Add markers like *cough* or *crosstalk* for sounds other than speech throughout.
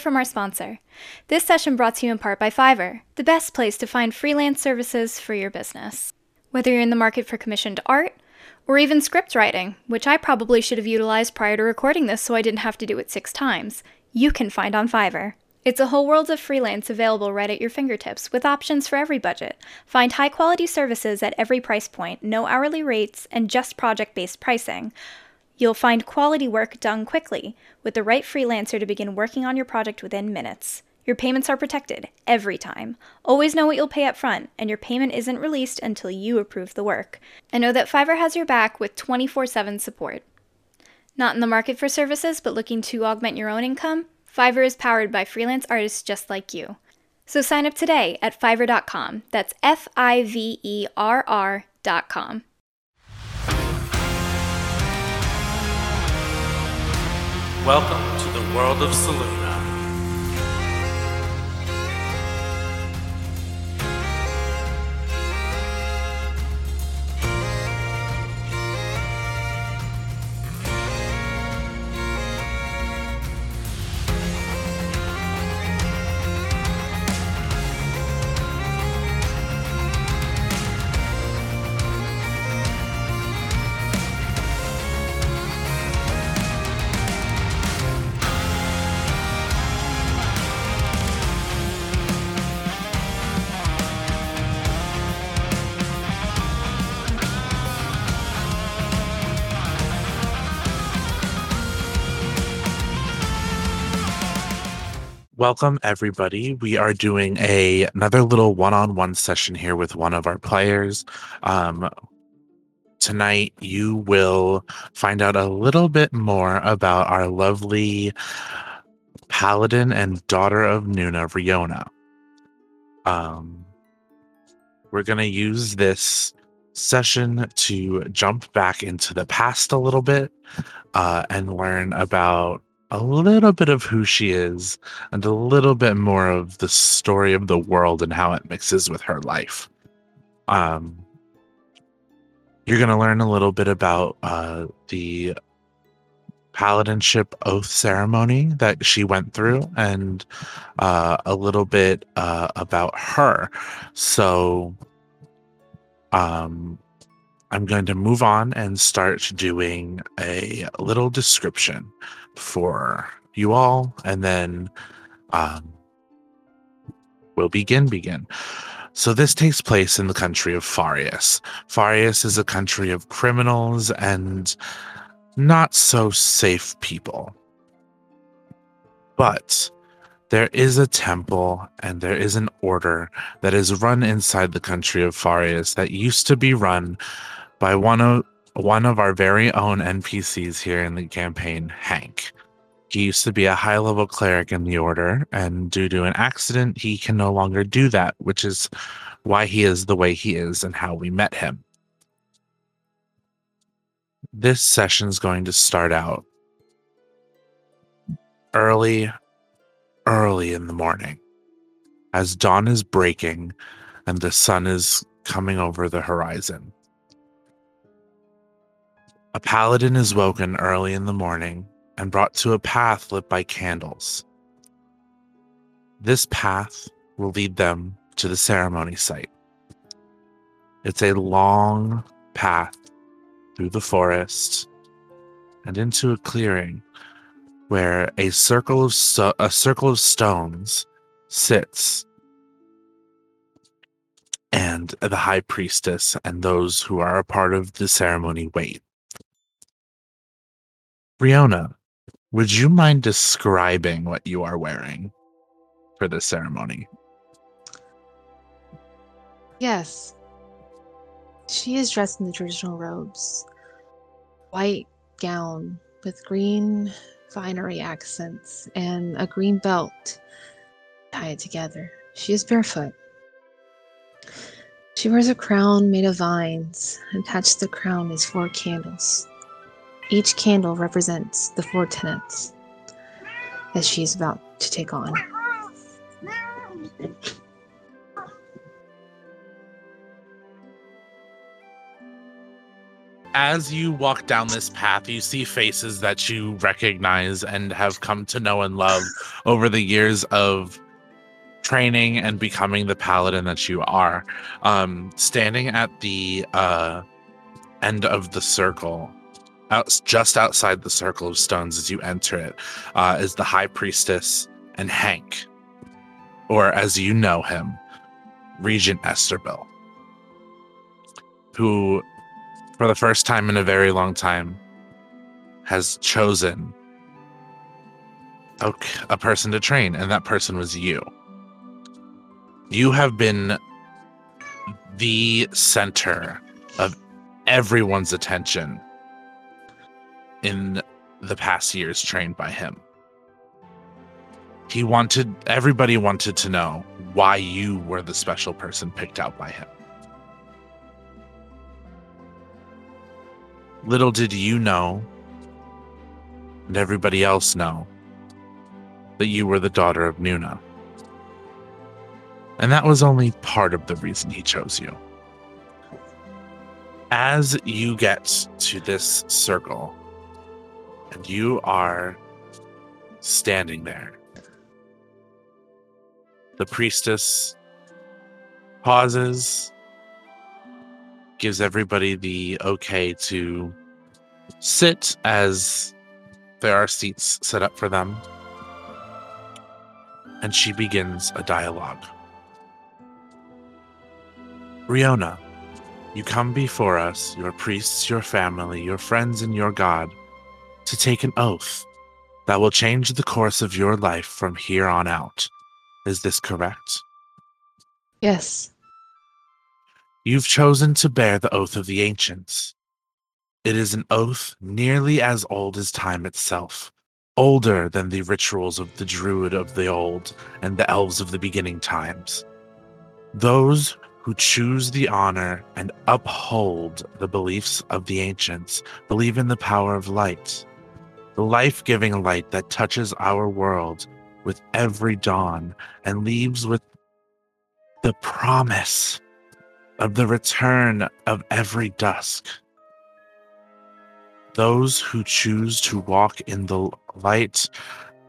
From our sponsor. This session brought to you in part by Fiverr, the best place to find freelance services for your business. Whether you're in the market for commissioned art, or even script writing, which I probably should have utilized prior to recording this so I didn't have to do it six times, you can find on Fiverr. It's a whole world of freelance available right at your fingertips with options for every budget. Find high quality services at every price point, no hourly rates, and just project based pricing. You'll find quality work done quickly with the right freelancer to begin working on your project within minutes. Your payments are protected every time. Always know what you'll pay up front, and your payment isn't released until you approve the work. And know that Fiverr has your back with 24 7 support. Not in the market for services, but looking to augment your own income? Fiverr is powered by freelance artists just like you. So sign up today at fiverr.com. That's F I V E R R.com. Welcome to the world of Seluna. Welcome everybody. We are doing a another little one-on-one session here with one of our players. Um, tonight you will find out a little bit more about our lovely paladin and daughter of Nuna, Riona. Um, we're gonna use this session to jump back into the past a little bit uh, and learn about a little bit of who she is and a little bit more of the story of the world and how it mixes with her life. Um, you're going to learn a little bit about uh, the paladinship oath ceremony that she went through and uh, a little bit uh, about her. So, um, I'm going to move on and start doing a little description for you all, and then um, we'll begin. Begin. So this takes place in the country of Farius. Farius is a country of criminals and not so safe people. But there is a temple and there is an order that is run inside the country of Farius that used to be run by one of one of our very own NPCs here in the campaign, Hank. He used to be a high level cleric in the order, and due to an accident, he can no longer do that, which is why he is the way he is and how we met him. This session is going to start out early, early in the morning as dawn is breaking and the sun is coming over the horizon. A paladin is woken early in the morning and brought to a path lit by candles. This path will lead them to the ceremony site. It's a long path through the forest and into a clearing where a circle of a circle of stones sits and the high priestess and those who are a part of the ceremony wait. Riona, would you mind describing what you are wearing for this ceremony? Yes. She is dressed in the traditional robes. White gown with green finery accents and a green belt tied together. She is barefoot. She wears a crown made of vines. Attached to the crown is four candles. Each candle represents the four tenets that she is about to take on. as you walk down this path, you see faces that you recognize and have come to know and love over the years of training and becoming the paladin that you are. Um, standing at the uh, end of the circle, out, just outside the circle of stones as you enter it, uh, is the high priestess and Hank, or as you know him, Regent Esterbill, who, for the first time in a very long time, has chosen a, a person to train, and that person was you. You have been the center of everyone's attention in the past years trained by him. He wanted, everybody wanted to know why you were the special person picked out by him. Little did you know, and everybody else know, that you were the daughter of Nuna. And that was only part of the reason he chose you. As you get to this circle, and you are standing there, the priestess pauses, gives everybody the okay to sit as there are seats set up for them. And she begins a dialogue. Riona, you come before us, your priests, your family, your friends, and your God, to take an oath that will change the course of your life from here on out. Is this correct? Yes. You've chosen to bear the oath of the ancients. It is an oath nearly as old as time itself, older than the rituals of the druid of the old and the elves of the beginning times. Those who choose the honor and uphold the beliefs of the ancients believe in the power of light, the life giving light that touches our world with every dawn and leaves with the promise of the return of every dusk. Those who choose to walk in the light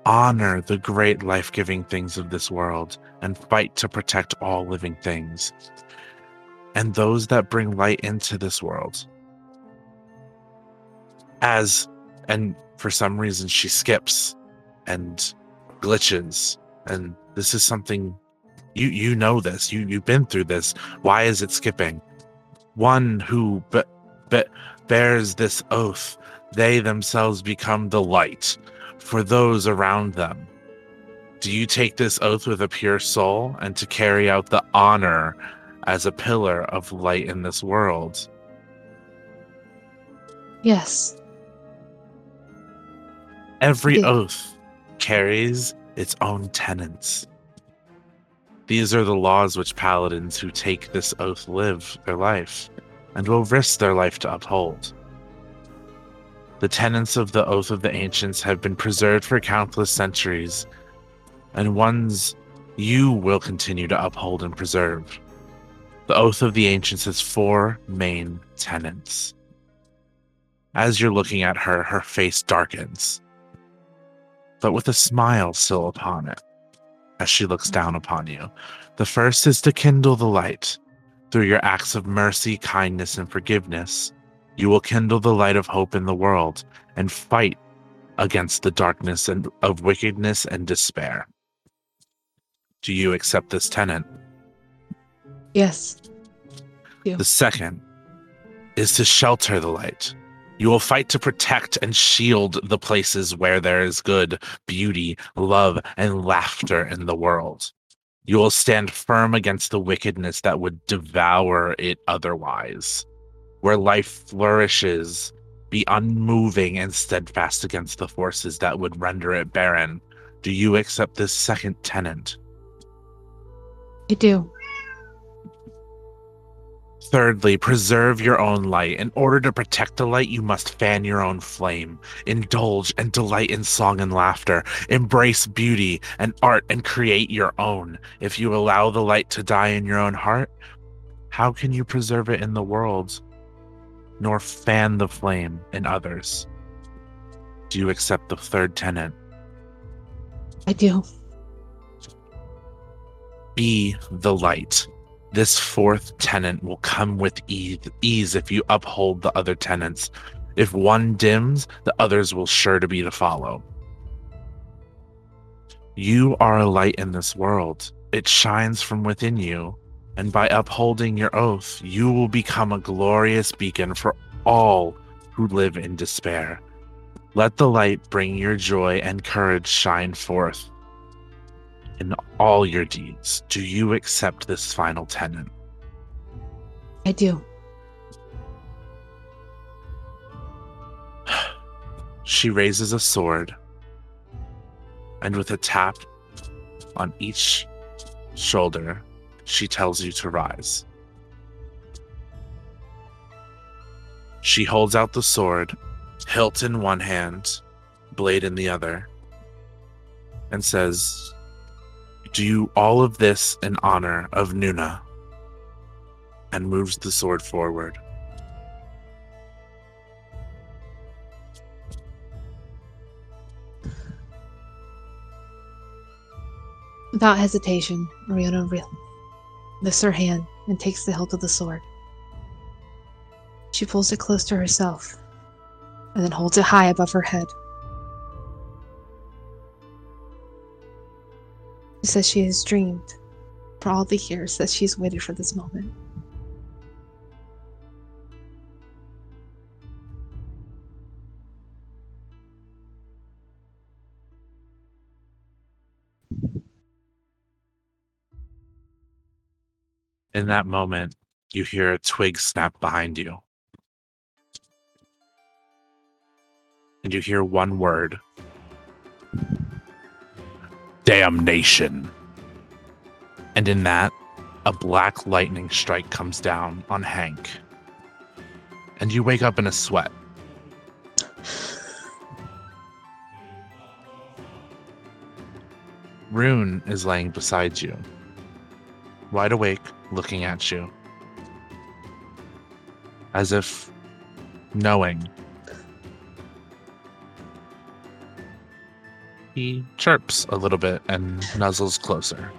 honor the great life giving things of this world and fight to protect all living things and those that bring light into this world. As, and for some reason, she skips and glitches, and this is something you you know this. You you've been through this. Why is it skipping? One who be, be, bears this oath, they themselves become the light for those around them. Do you take this oath with a pure soul and to carry out the honor as a pillar of light in this world. Yes. Every Yeah. oath carries its own tenets. These are the laws which paladins who take this oath live their life and will risk their life to uphold. The tenets of the Oath of the Ancients have been preserved for countless centuries, and ones you will continue to uphold and preserve. The Oath of the Ancients has four main tenets. As you're looking at her, her face darkens, but with a smile still upon it as she looks down upon you. The first is to kindle the light. Through your acts of mercy, kindness, and forgiveness, you will kindle the light of hope in the world and fight against the darkness and of wickedness and despair. Do you accept this tenet? Yes. The second is to shelter the light. You will fight to protect and shield the places where there is good, beauty, love, and laughter in the world. You will stand firm against the wickedness that would devour it otherwise. Where life flourishes, be unmoving and steadfast against the forces that would render it barren. Do you accept this second tenet? I do. Thirdly, preserve your own light. In order to protect the light, you must fan your own flame. Indulge and delight in song and laughter. Embrace beauty and art and create your own. If you allow the light to die in your own heart, how can you preserve it in the world? nor fan the flame in others. Do you accept the third tenant? I do. Be the light. This fourth tenant will come with ease, if you uphold the other tenants. If one dims, the others will sure to be to follow. You are a light in this world. It shines from within you, and by upholding your oath, you will become a glorious beacon for all who live in despair. Let the light bring your joy and courage shine forth in all your deeds. Do you accept this final tenant? I do. *sighs* She raises a sword, and with a tap on each shoulder, she tells you to rise. She holds out the sword, hilt in one hand, blade in the other, and says, Do all of this in honor of Nuna, and moves the sword forward. Without hesitation, re- lifts her hand and takes the hilt of the sword. She pulls it close to herself and then holds it high above her head. Says she has dreamed for all the years that she's waited for this moment. In that moment, you hear a twig snap behind you. And you hear one word Damnation. And in that, a black lightning strike comes down on Hank. And you wake up in a sweat. Rune is laying beside you, wide awake, looking at you. As if knowing. He chirps a little bit and nuzzles closer.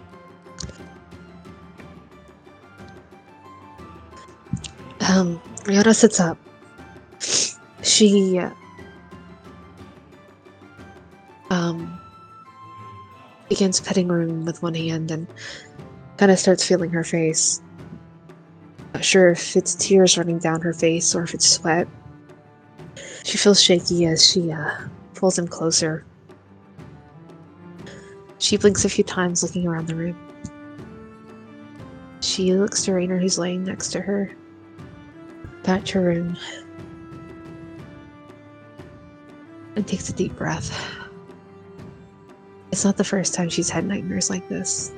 Um, sits up. She um begins petting Rune with one hand and kind of starts feeling her face. Not sure if it's tears running down her face or if it's sweat. She feels shaky as she uh, pulls him closer. She blinks a few times, looking around the room. She looks to Rainer, who's laying next to her. Back to Rune. And takes a deep breath. It's not the first time she's had nightmares like this.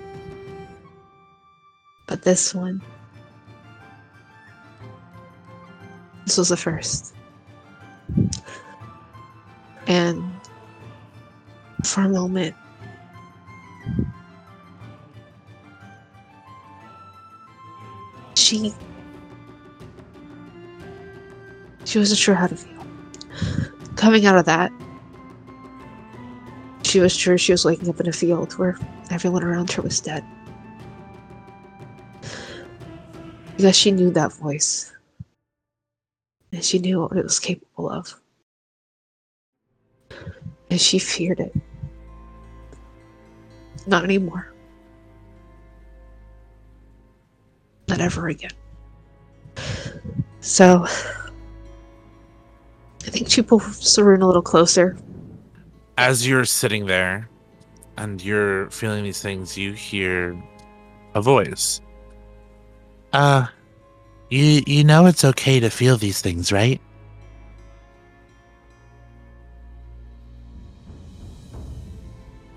But this one. This was the first. And for a moment, she she wasn't sure how to feel. Coming out of that, she was sure she was waking up in a field where everyone around her was dead. Because she knew that voice. And she knew what it was capable of. And she feared it. Not anymore. Not ever again. So, I think she pulls Sarun a little closer. As you're sitting there and you're feeling these things, you hear a voice. Uh, you you know it's okay to feel these things, right?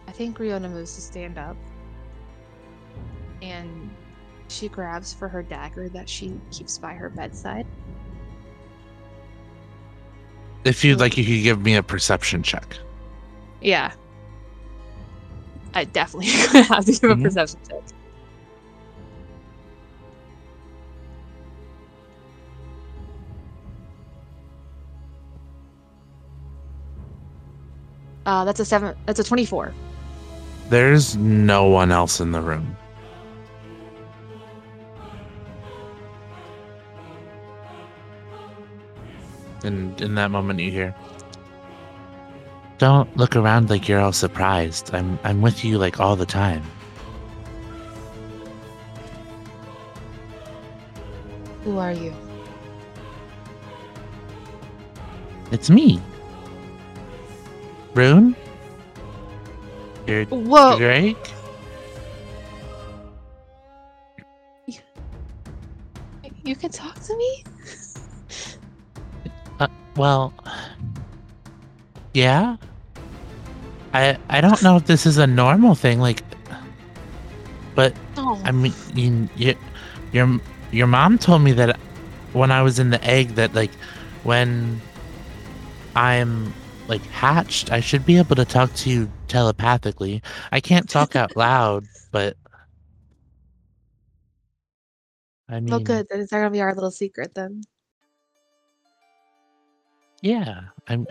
I think Riona moves to stand up. And she grabs for her dagger that she keeps by her bedside. If you'd like, you could give me a perception check. Yeah. I definitely *laughs* have to give mm-hmm. a mhm. perception check. Uh, that's a seven. That's a twenty-four. There's no one else in the room. And in that moment, you hear, "Don't look around like you're all surprised. I'm I'm with you like all the time." Who are you? It's me, Rune. You're Whoa! Drake. You can talk to me? Well, yeah. I I don't know if this is a normal thing, like, but Oh, I mean, you, you, your your mom told me that when I was in the egg, that like when I'm like hatched, I should be able to talk to you telepathically. I can't talk out *laughs* loud, but I mean, well, good. That is gonna be our little secret then. Yeah, I'm.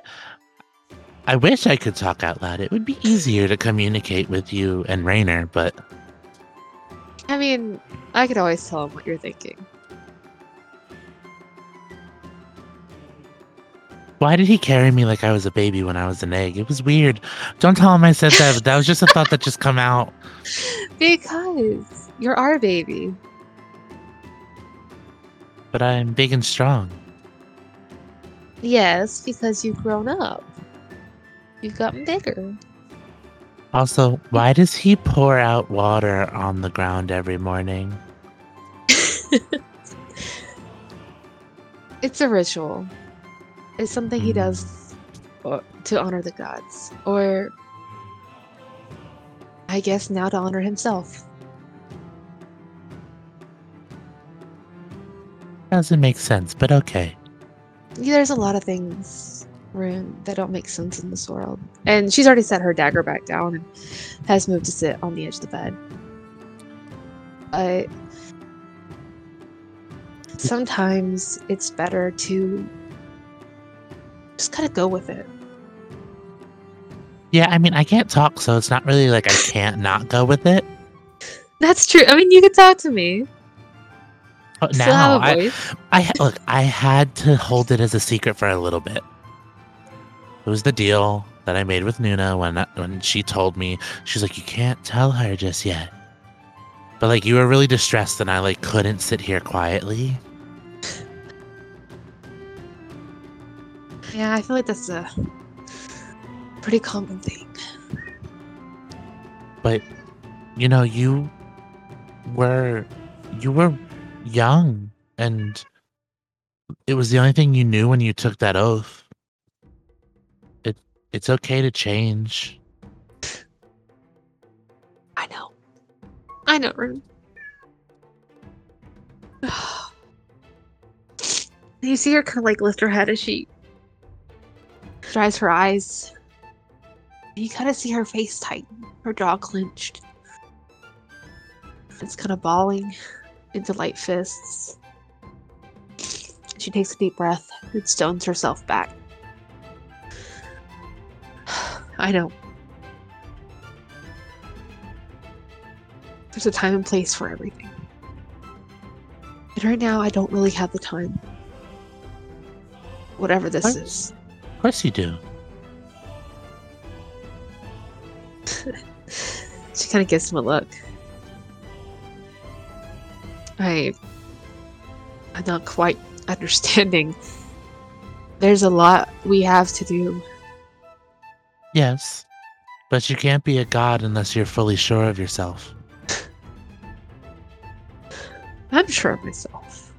I wish I could talk out loud. It would be easier to communicate with you and Rainer, but I mean, I could always tell him what you're thinking. why did he carry me like I was a baby when I was an egg? It was weird. Don't tell him I said that. But that was just a thought that just come out. *laughs* Because you're our baby. But I'm big and strong. Yes, because you've grown up. You've gotten bigger. Also, why does he pour out water on the ground every morning? *laughs* It's a ritual. It's something he Mm. does to honor the gods. Or, I guess now to honor himself. Doesn't make sense, but okay. There's a lot of things, Rune, that don't make sense in this world. And she's already set her dagger back down and has moved to sit on the edge of the bed. But sometimes it's better to just kind of go with it. Yeah, I mean, I can't talk, so it's not really like I can't not go with it. *laughs* That's true. I mean, you can talk to me. But Still now, have a I, voice. I ha- look. I had to hold it as a secret for a little bit. It was the deal that I made with Nuna when when she told me she's like, you can't tell her just yet. But like, you were really distressed, and I like couldn't sit here quietly. Yeah, I feel like that's a pretty common thing. But you know, you were you were young, and it was the only thing you knew when you took that oath. It it's okay to change. I know. I know, *sighs* you see her kind of like lift her head as she dries her eyes. You kind of see her face tighten, her jaw clenched. It's kind of balling into light fists. She takes a deep breath and stones herself back. *sighs* I know. There's a time and place for everything. And right now, I don't really have the time. Whatever this is, Of course you do. *laughs* She kind of gives him a look. I. I'm not quite *laughs* understanding. There's a lot we have to do. Yes, but you can't be a god unless you're fully sure of yourself. I'm sure of myself.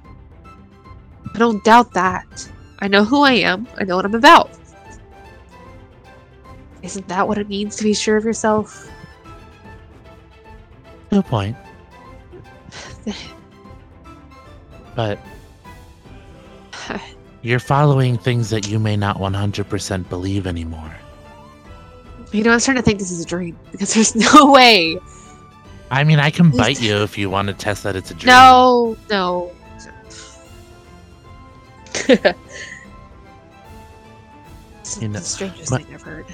I don't doubt that. I know who I am. I know what I'm about. Isn't that what it means to be sure of yourself? No point. *laughs* But *laughs* you're following things that you may not 100% believe anymore. You know, I'm starting to think this is a dream because there's *laughs* no way. I mean, I can bite you if you want to test that it's a dream. No, no. it's *laughs* You know, the strangest but- thing I've heard.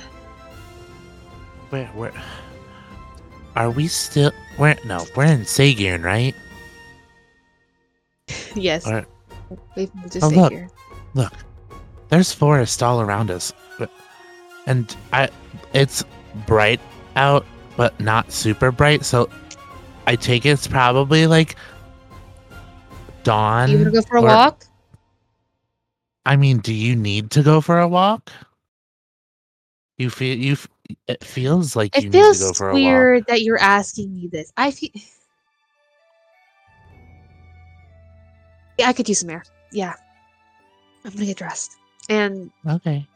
Where, where? Are we still? We're no, we're in Sagiern, right? *laughs* yes. Or, We've moved to Oh, stay look. here. look, there's forest all around us, and I, it's bright out, but not super bright. So, I take it's probably like dawn. You wanna go for a or- walk? I mean, do you need to go for a walk? You feel you. It feels like you It need to go feels for a walk. weird that you're asking me this. I feel. Yeah, I could use some air. Yeah. I'm gonna get dressed. And Okay.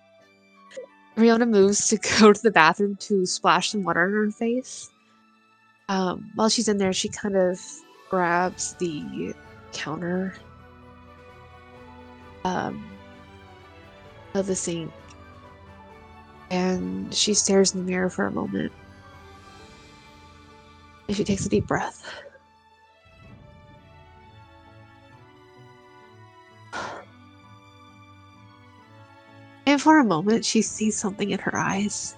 Riona moves to *laughs* go to the bathroom to splash some water on her face. Um, while she's in there, she kind of grabs the counter um, of the sink and she stares in the mirror for a moment. And she takes a deep breath. And for a moment, she sees something in her eyes.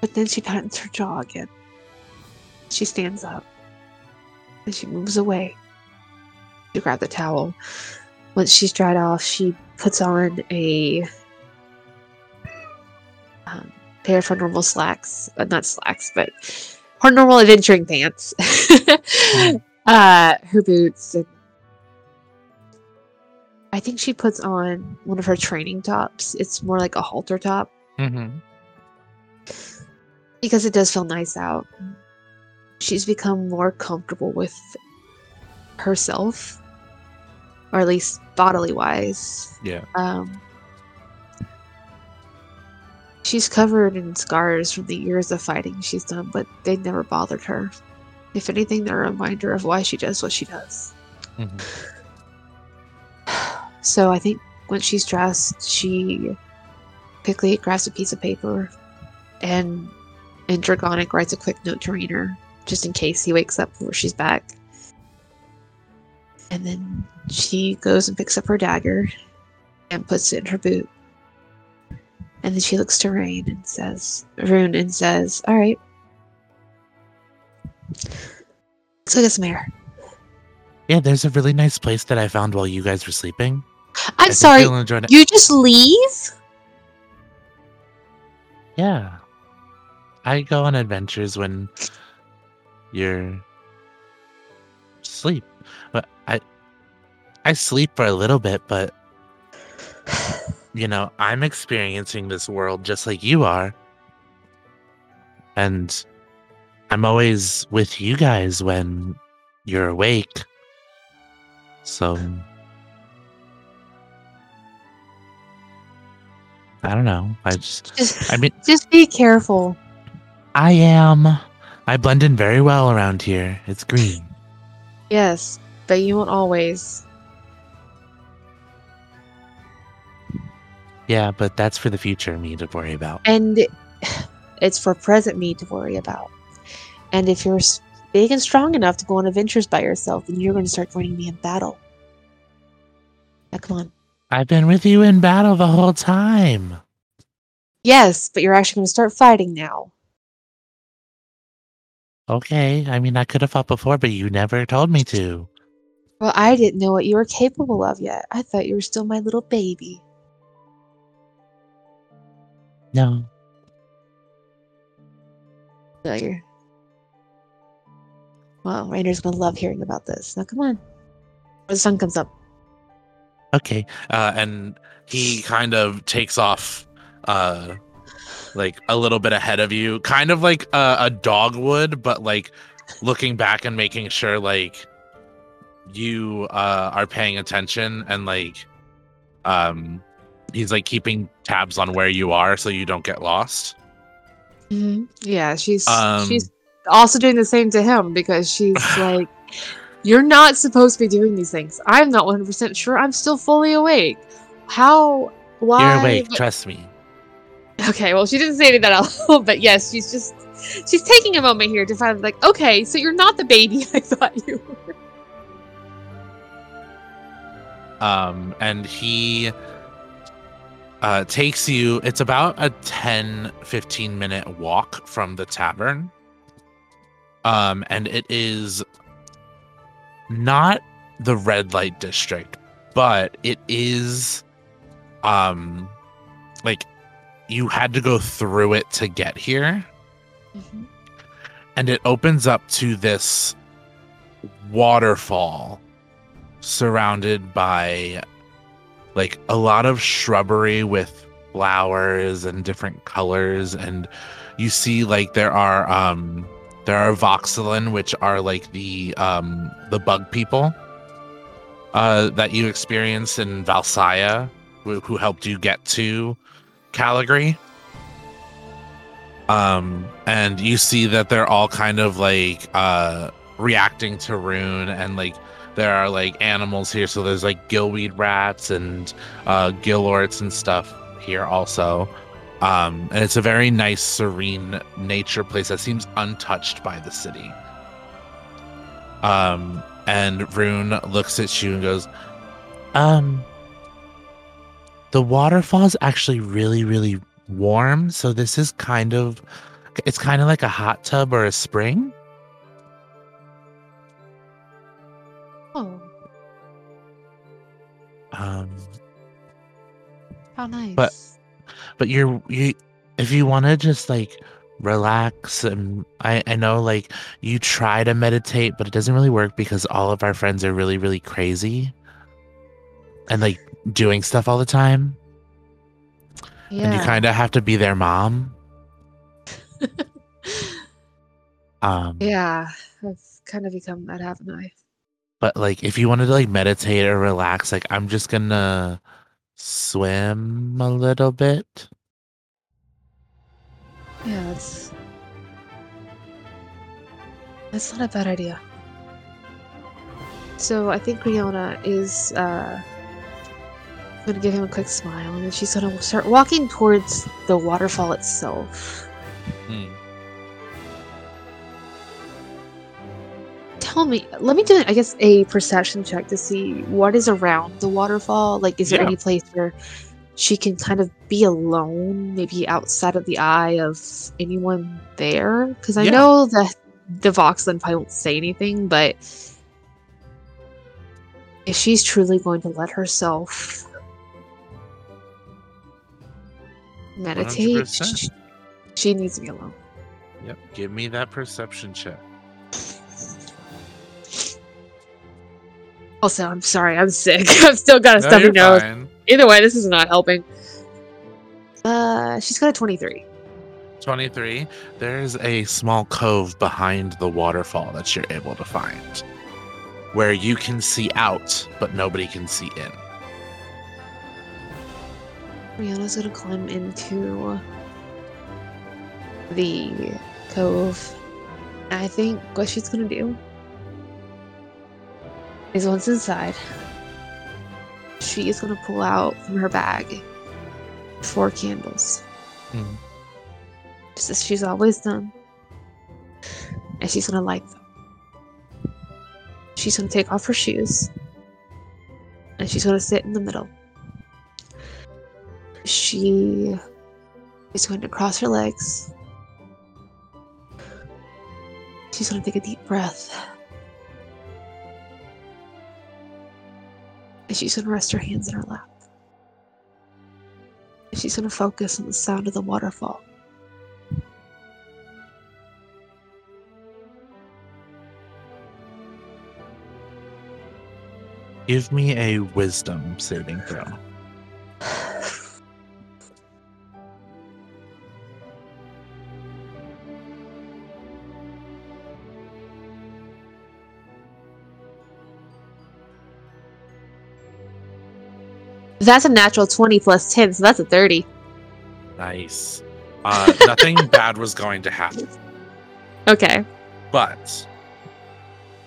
But then she tightens her jaw again. She stands up. And she moves away to grab the towel. Once she's dried off, she puts on a um, pair of her normal slacks. Uh, not slacks, but her normal adventuring pants. *laughs* uh, her boots. And I think she puts on one of her training tops. It's more like a halter top Mm-hmm. because it does feel nice out. She's become more comfortable with herself, or at least bodily wise. Yeah. Um, she's covered in scars from the years of fighting she's done, but they never bothered her. If anything, they're a reminder of why she does what she does. hmm So I think when she's dressed, she quickly grabs a piece of paper and and Draconic writes a quick note to Rainer, just in case he wakes up before she's back. And then she goes and picks up her dagger and puts it in her boot. And then she looks to Rain and says, Rune, and says, All right. Let's go get some air. Yeah, there's a really nice place that I found while you guys were sleeping. I'm sorry. you'll enjoy it. You just leave? Yeah. I go on adventures when you're asleep. But I I sleep for a little bit, but you know, I'm experiencing this world just like you are. And I'm always with you guys when you're awake. So I don't know. I just Just, I mean *laughs* just be careful. I am. I blend in very well around here. It's green. Yes, but you won't always. Yeah, but that's for the future me to worry about. And *sighs* it's for present me to worry about. And if you're big and strong enough to go on adventures by yourself, then you're going to start joining me in battle. Now, come on. I've been with you in battle the whole time. Yes, but you're actually going to start fighting now. Okay, I mean, I could have fought before, but you never told me to. Well, I didn't know what you were capable of yet. I thought you were still my little baby. No. No, you're. Well, Rainer's going to love hearing about this. Now, come on. The sun comes up. Okay. Uh, and he kind of takes off, uh, like a little bit ahead of you, kind of like a, a dog would, but like looking back and making sure like you uh, are paying attention and like um he's like keeping tabs on where you are so you don't get lost. hmm Yeah, she's Um, she's also doing the same to him because she's *laughs* like, "You're not supposed to be doing these things. I'm not 100 percent sure. I'm still fully awake. How? Why? You're awake, But- trust me. Okay, well, she didn't say any of that out *laughs* but yes, she's just she's taking a moment here to find like, okay, so you're not the baby *laughs* I thought you were. um and he uh, takes you, it's about a 10, 15 minute walk from the tavern. Um, and it is not the red light district, but it is um like you had to go through it to get here Mhm. and it opens up to this waterfall surrounded by like a lot of shrubbery with flowers and different colors and you see like there are um there are voxelin which are like the um the bug people uh that you experience in Valsaya who, who helped you get to Caligari um and you see that they're all kind of like uh reacting to rune and like there are like animals here. So there's like gillweed rats and uh gillorts and stuff here also um and it's a very nice serene nature place that seems untouched by the city. Um and rune looks at you and goes um the waterfall's actually really really warm. So this is kind of it's kind of like a hot tub or a spring. Oh, um how nice. But- but you're you if you want to just like relax and I, I know like you try to meditate but it doesn't really work because all of our friends are really really crazy and like doing stuff all the time yeah. and you kind of have to be their mom *laughs* um yeah, I've kind of become that, haven't I? but like if you wanted to like meditate or relax like i'm just gonna swim a little bit Yeah, that's that's not a bad idea. So I think Riona is uh, gonna give him a quick smile, and then she's gonna start walking towards the waterfall itself. Hmm. Tell me, let me do, I guess, a perception check to see what is around the waterfall. Like, is there Yeah. any place where she can kind of be alone, maybe outside of the eye of anyone there? Because I Yeah. know that the Voxland probably won't say anything, but if she's truly going to let herself meditate, she, she needs to be alone. yep give me that perception check Also, I'm sorry, I'm sick. *laughs* I've still got a No, stuffy nose. fine. Either way, this is not helping. Uh, she's got a 23. 23 there's a small cove behind the waterfall that you're able to find where you can see out but nobody can see in Riona's gonna climb into the cove. I think what she's gonna do is once inside, she is gonna pull out from her bag four candles. Mhm. Just as she's always done. And she's gonna light them. She's gonna take off her shoes. And she's gonna sit in the middle. She is going to cross her legs. She's going to take a deep breath. And she's going to rest her hands in her lap. And she's going to focus on the sound of the waterfall. give me a wisdom saving throw That's a natural 20 plus 10, so that's a 30. nice uh *laughs* nothing bad was going to happen Okay. but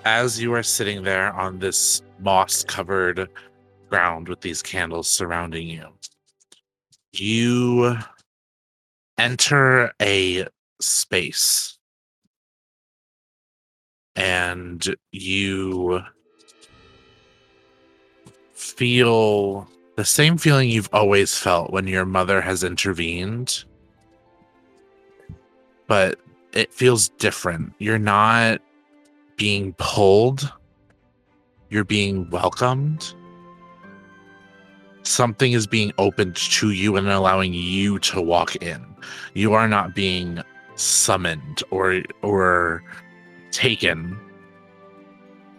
as you are sitting there on this moss covered ground with these candles surrounding you you enter a space and you feel the same feeling you've always felt when your mother has intervened, but it feels different. You're not being pulled, you're being welcomed. Something is being opened to you and allowing you to walk in. You are not being summoned or or taken.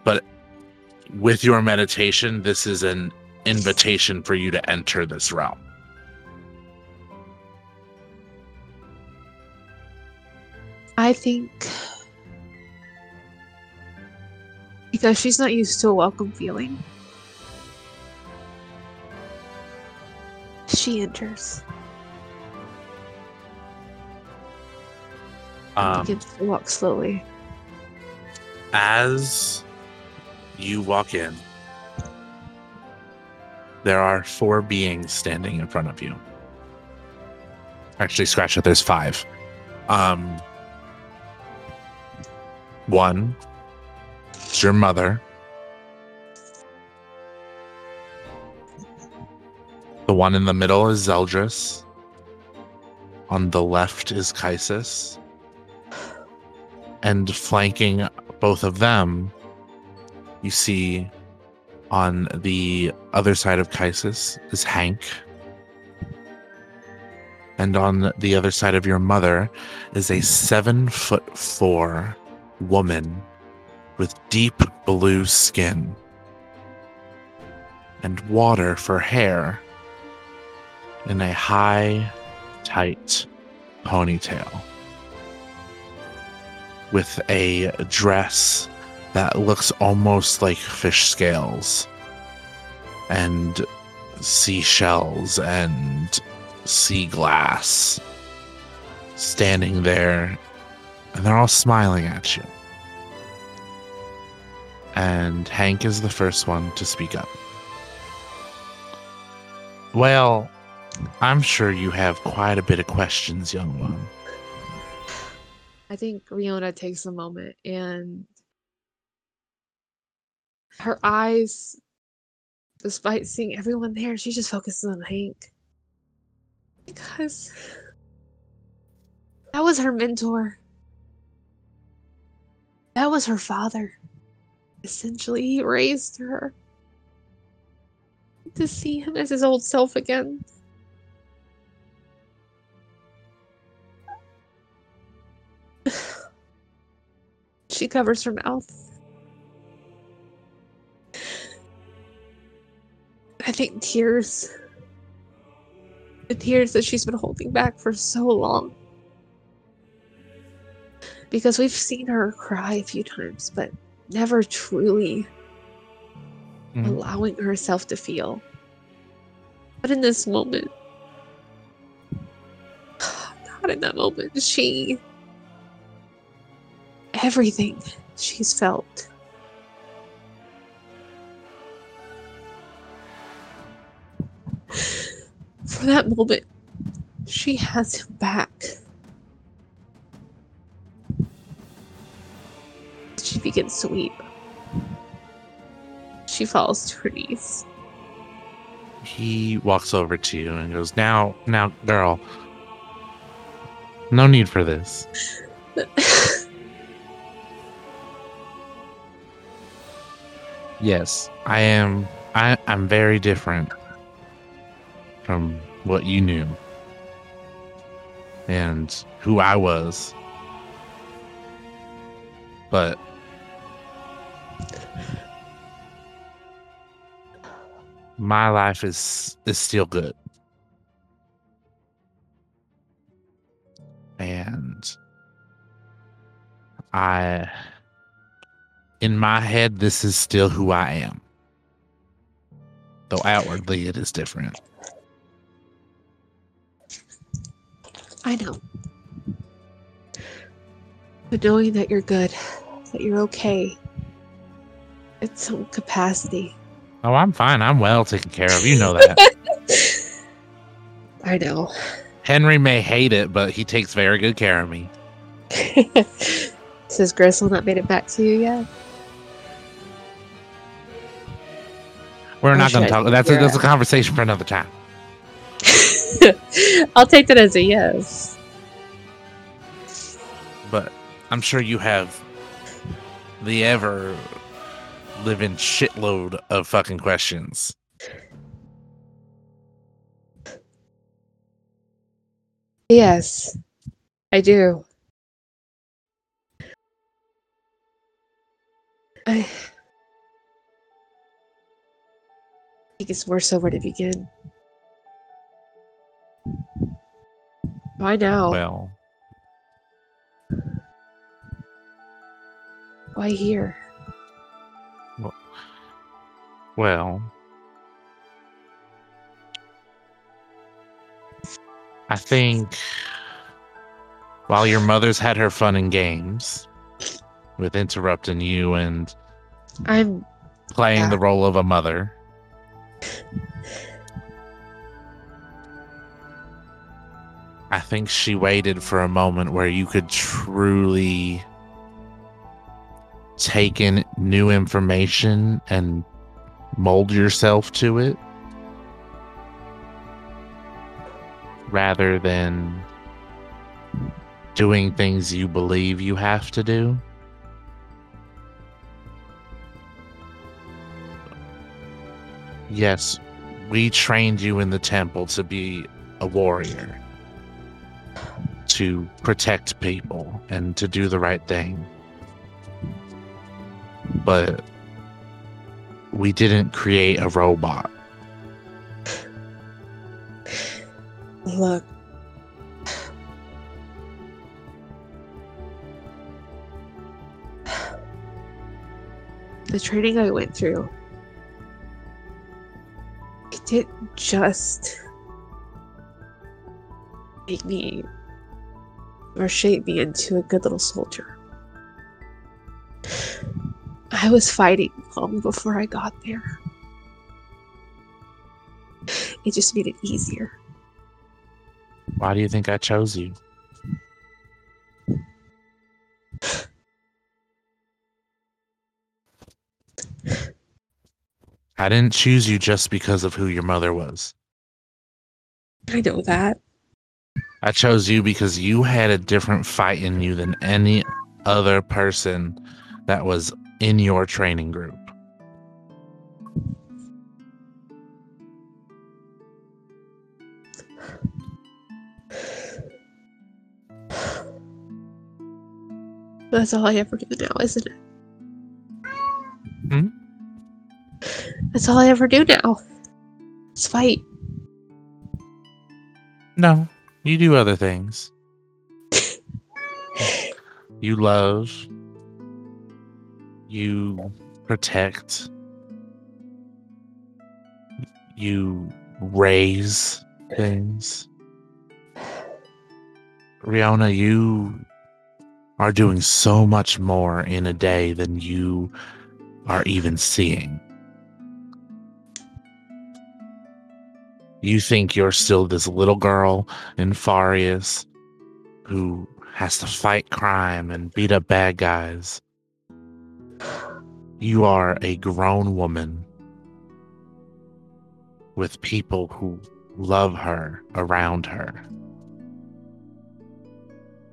But with your meditation, this is an invitation for you to enter this realm. I think because she's not used to a welcome feeling. She enters. Um, begins to walk slowly. as you walk in, there are four beings standing in front of you. Actually, scratch it. There's five. Um, one is your mother. The one in the middle is Zeldris. On the left is Kaisis. And flanking both of them, you see on the other side of Kaisis is Hank. And on the other side of your mother is a seven foot four woman with deep blue skin and water for hair in a high, tight ponytail with a dress that looks almost like fish scales and seashells and sea glass standing there and they're all smiling at you. And hank is the first one to speak up. Well i'm sure you have quite a bit of questions young one. I think Riona takes a moment and her eyes, despite seeing everyone there, she just focuses on Hank. Because that was her mentor. That was her father. Essentially, he raised her. To see him as his old self again. *sighs* She covers her mouth. I think tears. The tears that she's been holding back for so long. Because we've seen her cry a few times, but never truly Mhm. allowing herself to feel. But in this moment, *sighs* not in that moment, she everything she's felt. For that moment, she has him back. She begins to weep. She falls to her knees. he walks over to you and goes, "Now, now, girl, no need for this. *laughs* Yes, I am. I, I'm very different from what you knew and who I was, but." My life is is still good. and I, in my head, this is still who I am. Though outwardly it is different. I know. But knowing that you're good, that you're okay, in some capacity. Oh, I'm fine. I'm well taken care of. You know that. *laughs* I know. Henry may hate it, but he takes very good care of me. *laughs* Says Gristle not made it back to you yet? We're Or not going to I talk. That's a, that's a conversation for another time. *laughs* I'll take that as a yes. But I'm sure you have the ever living shitload of fucking questions. Yes, I do. I think it's worse over to begin. Why now? Well, Why here? well. I think while your mother's had her fun and games with interrupting you and I'm playing Yeah. the role of a mother. I think she waited for a moment where you could truly take in new information and mold yourself to it rather than doing things you believe you have to do. Yes, we trained you in the temple to be a warrior, to protect people, and to do the right thing. But we didn't create a robot. look. The training I went through, it didn't just make me or shape me into a good little soldier. I was fighting long before I got there. It just made it easier. Why do you think I chose you? I didn't choose you just because of who your mother was. I know that. I chose you because you had a different fight in you than any other person that was in your training group. That's all I ever do now, isn't it? Hmm? That's all I ever do now. Is fight. No, you do other things. *laughs* you love. You protect. You raise things. Riona, you are doing so much more in a day than you are even seeing. You think you're still this little girl in Farius who has to fight crime and beat up bad guys. You are a grown woman with people who love her around her,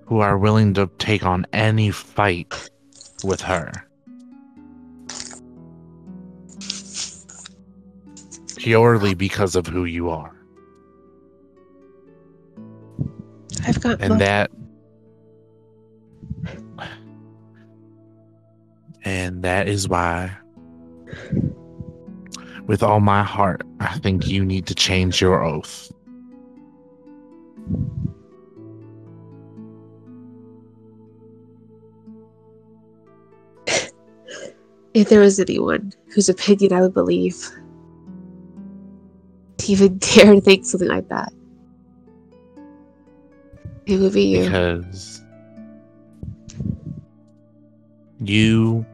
who are willing to take on any fight with her. Purely because of who you are. I've got and love. that and that is why with all my heart i think you need to change your oath if there was anyone whose opinion I would believe even *laughs* dare to think something like that, it would be you. because you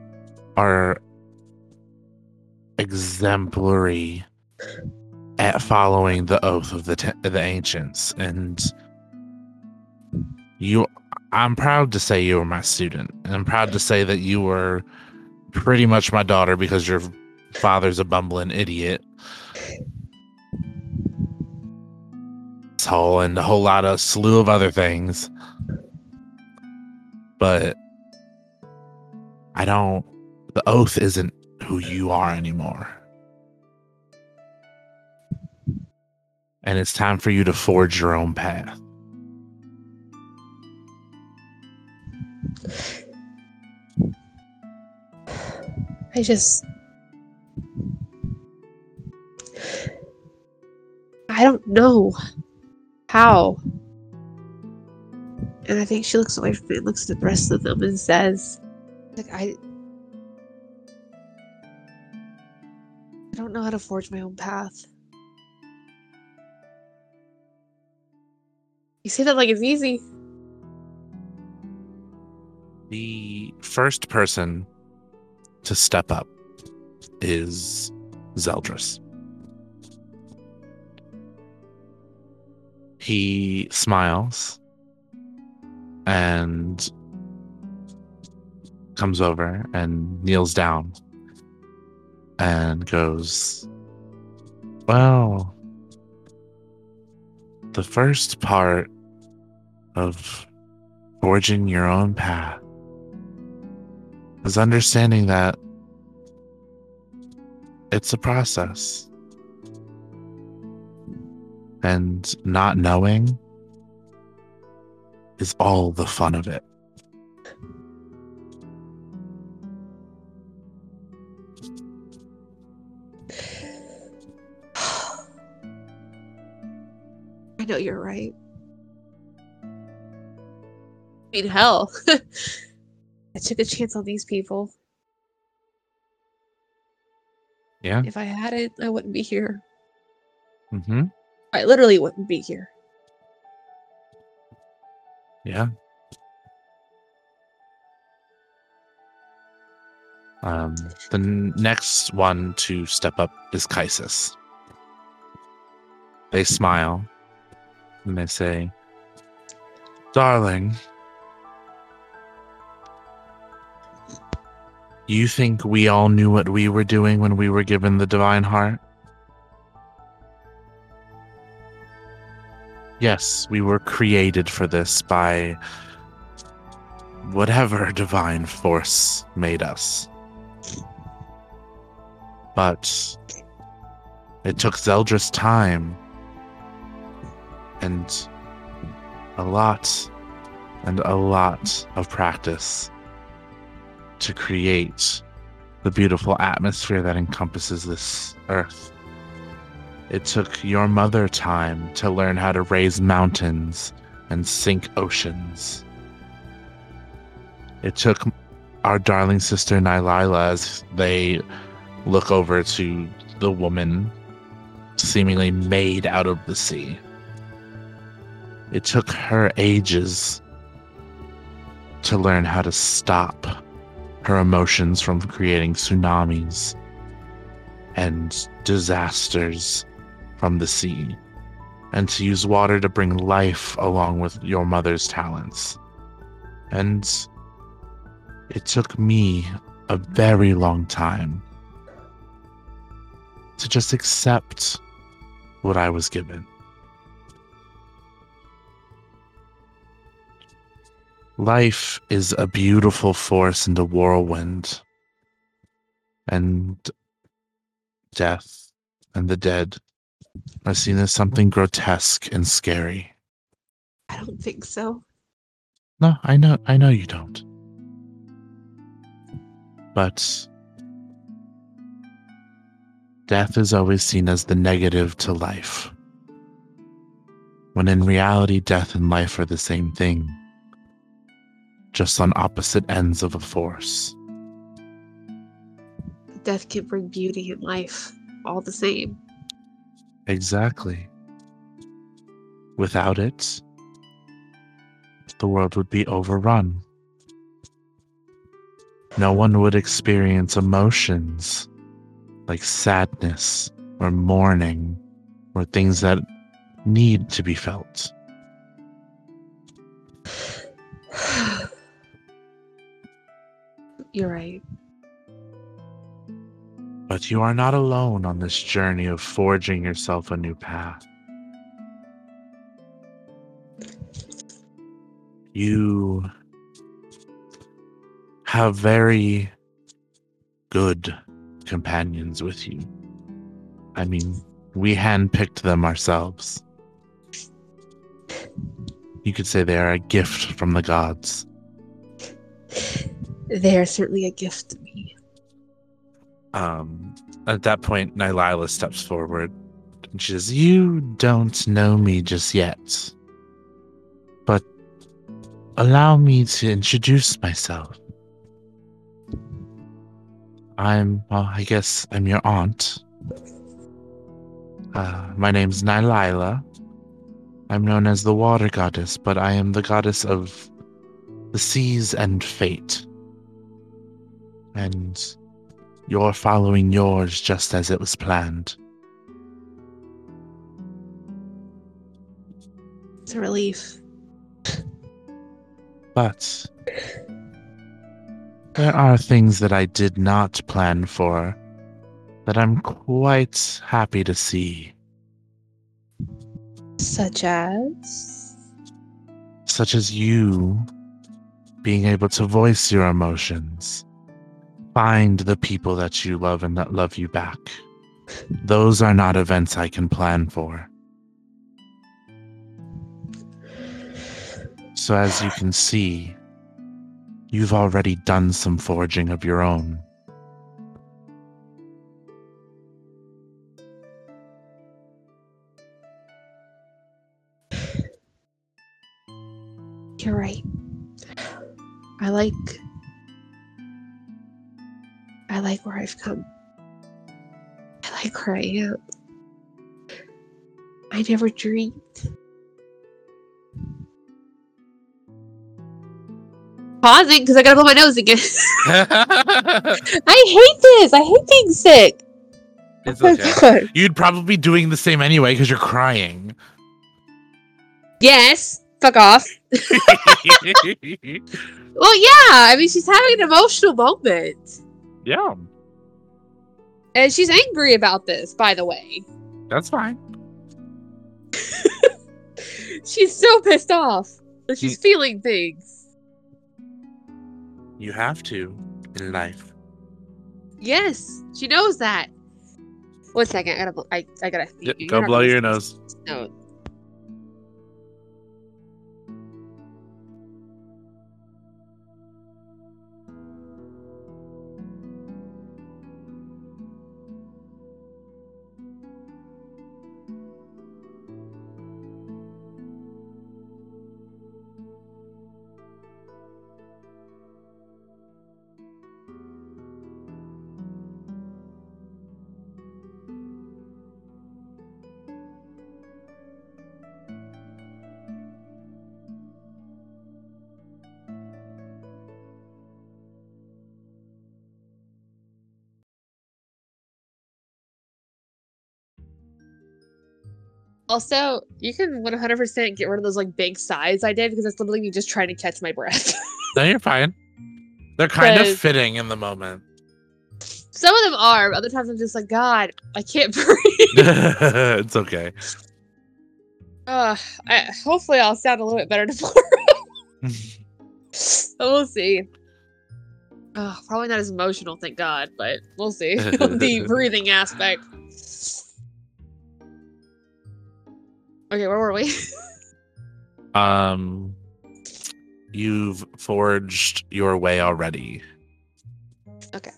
are exemplary at following the oath of the te- the ancients and you I'm proud to say you were my student and I'm proud to say that you were pretty much my daughter because you're father's a bumbling idiot. This whole and a whole lot of slew of other things. But I don't the oath isn't who you are anymore. And it's time for you to forge your own path. I just. I don't know how. And I think she looks away from me and looks at the rest of them and says, like, I. I don't know how to forge my own path. You say that like it's easy. The first person to step up is Zeldris. He smiles and comes over and kneels down and goes, Well, the first part of forging your own path is understanding that it's a process. And not knowing is all the fun of it. I know you're right. I mean, hell. *laughs* I took a chance on these people. Yeah. If I hadn't, I wouldn't be here. Mm-hmm. I literally wouldn't be here. Yeah. Um, the next one to step up is Kaisis. They smile and they say, Darling, you think we all knew what we were doing when we were given the divine heart? Yes, we were created for this by whatever *laughs* divine force made us. But it took Zeldris time and a lot and a lot of practice to create the beautiful atmosphere that encompasses this earth. It took your mother time to learn how to raise mountains and sink oceans. It took our darling sister Nylila as they look over to the woman seemingly made out of the sea. It took her ages to learn how to stop her emotions from creating tsunamis and disasters from the sea, and to use water to bring life along with your mother's talents. And it took me a very long time to just accept what I was given. Life is a beautiful force and a whirlwind, and death and the dead are seen as something grotesque and scary. I don't think so. No, I know, I know you don't. But death is always seen as the negative to life, when in reality, death and life are the same thing, just on opposite ends of a force. Death can bring beauty and life, all the same. Exactly. Without it, the world would be overrun. No one would experience emotions like sadness or mourning or things that need to be felt. *sighs* You're right. But you are not alone on this journey of forging yourself a new path. You have very good companions with you. I mean, we handpicked them ourselves. You could say they are a gift from the gods. They are certainly a gift. Um, at that point, Nylila steps forward and she says, You don't know me just yet, but allow me to introduce myself. I'm, well, I guess I'm your aunt. Uh, my name's Nylila. I'm known as the water goddess, but I am the goddess of the seas and fate. And you're following yours just as it was planned. It's a relief. But there are things that I did not plan for that I'm quite happy to see, Such as. such as you being able to voice your emotions, find the people that you love and that love you back. Those are not events I can plan for. So, as you can see, you've already done some forging of your own. You're right. I like. I like where I've come. I like where I am. I never dreamed. Pausing because I gotta blow my nose again. *laughs* I hate this. I hate being sick. *laughs* it's Oh okay. God. You'd probably be doing the same anyway because you're crying. Yes. Fuck off. *laughs* Well, yeah. I mean, she's having an emotional moment. Yeah, And she's angry about this, by the way. that's fine. *laughs* She's so pissed off. that She's feeling things. You have to in life. Yes, she knows that. One second, I gotta, I, I gotta. Yep, not blow your nose. to Also, you can 100% get rid of those like big sighs I did because it's literally me just trying to catch my breath. *laughs* No, you're fine. They're kind of fitting in the moment. Some of them are, but other times I'm just like, God, I can't *laughs* breathe. *laughs* it's okay. Uh, I, hopefully, I'll sound a little bit better tomorrow. we'll see. Uh, probably not as emotional, thank God, but we'll see. the breathing aspect. Okay, where were we? *laughs* Um, you've forged your way already. Okay.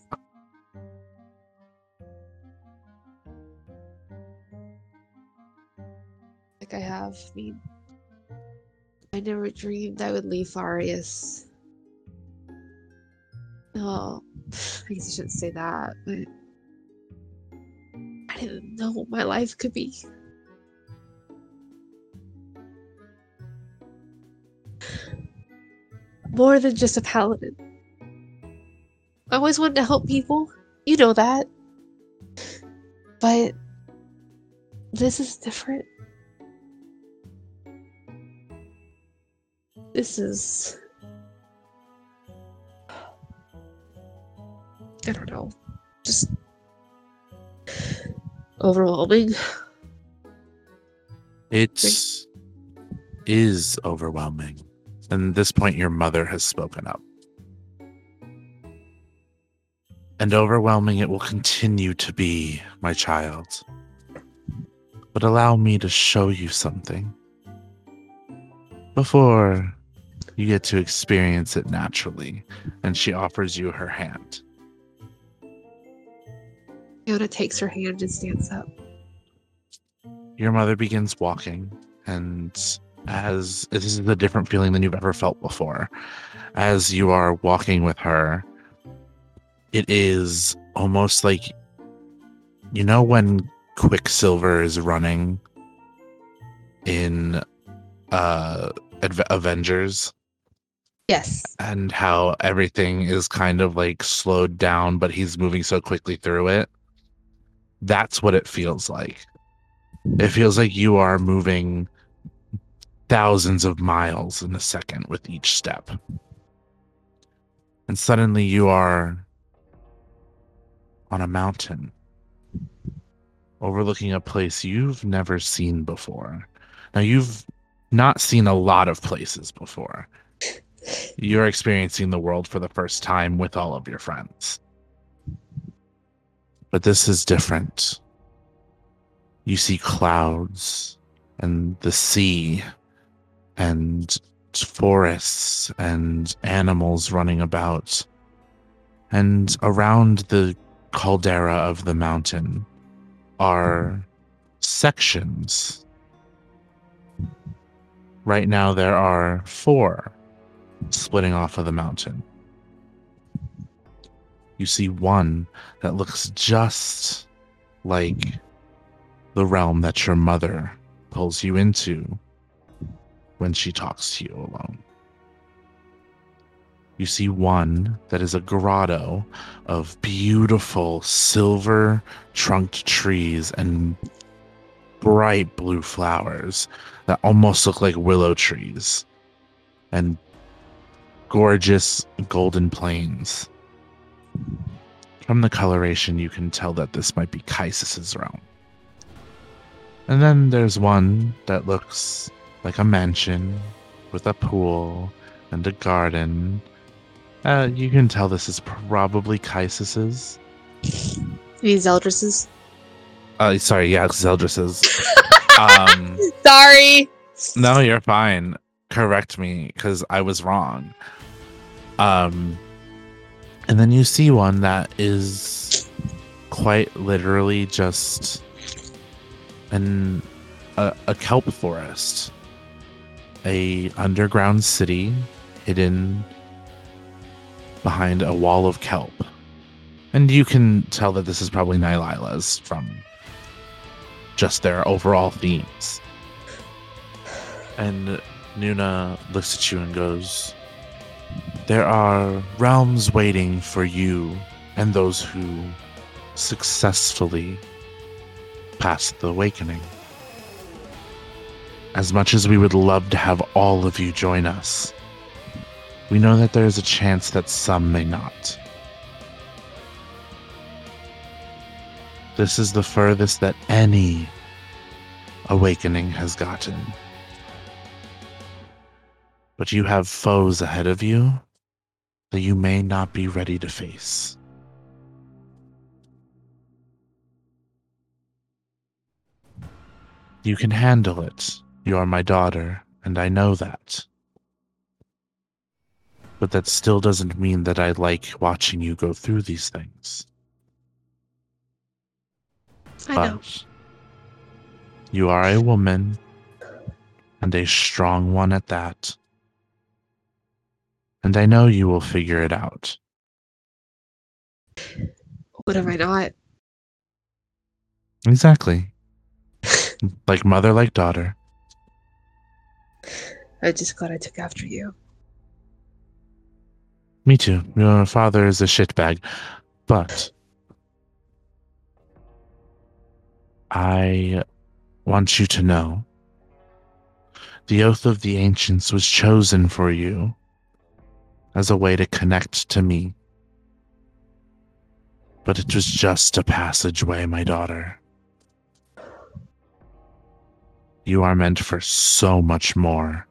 Like I have. I mean, I never dreamed I would leave Farius. Oh, I guess I shouldn't say that, but I didn't know what my life could be. More than just a paladin. I always wanted to help people. You know that. But this is different. This is. I don't know. Just overwhelming. It is overwhelming. And at this point, your mother has spoken up. And overwhelming it will continue to be, my child. But allow me to show you something before you get to experience it naturally. And she offers you her hand. Yoda takes her hand and stands up. Your mother begins walking, and as this is a different feeling than you've ever felt before, as you are walking with her, it is almost like you know when Quicksilver is running in uh Avengers Yes. and how everything is kind of like slowed down but he's moving so quickly through it. That's what it feels like. It feels like you are moving thousands of miles in a second with each step. And suddenly you are on a mountain overlooking a place you've never seen before. Now, you've not seen a lot of places before. You're experiencing the world for the first time with all of your friends. But this is different. You see clouds and the sea and forests and animals running about. And around the caldera of the mountain are sections. Right now, there are four splitting off of the mountain. You see one that looks just like the realm that your mother pulls you into when she talks to you alone. You see one that is a grotto of beautiful silver trunked trees and bright blue flowers that almost look like willow trees and gorgeous golden plains. From the coloration, you can tell that this might be Kaisis's realm. And then there's one that looks like a mansion with a pool and a garden. Uh, you can tell this is probably Kaisis's. Zeldris's. Uh, sorry, yeah, Zeldris's. *laughs* um, Sorry. no, you're fine. Correct me, because I was wrong. Um, and then you see one that is quite literally just an a, a kelp forest, a underground city hidden behind a wall of kelp. And you can tell that this is probably Nylila's from just their overall themes. And Nuna looks at you and goes, There are realms waiting for you and those who successfully pass the awakening. As much as we would love to have all of you join us, we know that there is a chance that some may not. This is the furthest that any awakening has gotten. But you have foes ahead of you that you may not be ready to face. You can handle it. You are my daughter, and I know that. But that still doesn't mean that I like watching you go through these things. I know. You are a woman, and a strong one at that. And I know you will figure it out. What have I not? Exactly. *laughs* like mother, like daughter. I just glad I took after you. Me too. Your father is a shitbag. But I want you to know the Oath of the Ancients was chosen for you as a way to connect to me. But it was just a passageway, my daughter. You are meant for so much more.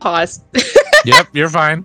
Pause. yep, you're fine.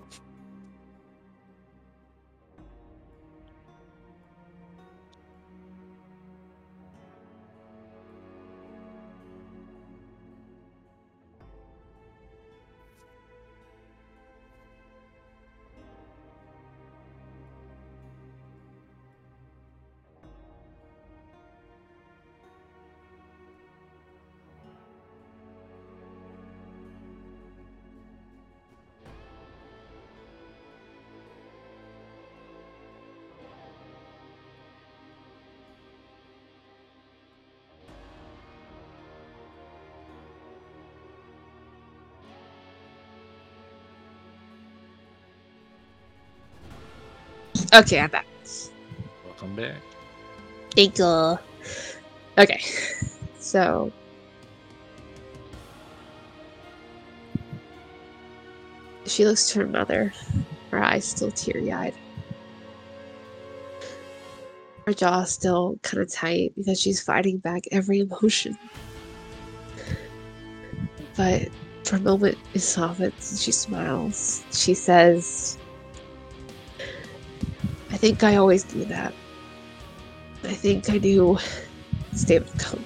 Okay, I'm back. Welcome back. Thank you. Okay, *laughs* so she looks to her mother, her eyes still teary eyed. Her jaw still kind of tight because she's fighting back every emotion. But for a moment, it softens and she smiles. She says, I think I always do that. I think I do stay with come.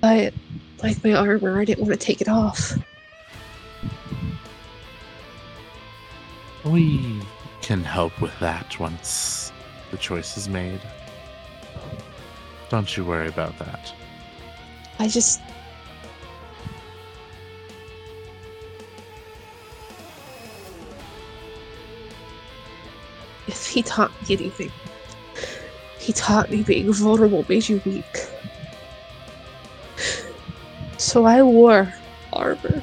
But, like my armor, I didn't want to take it off. We can help with that once the choice is made. Don't you worry about that. I just. He taught me anything, he taught me being vulnerable made you weak. So I wore armor.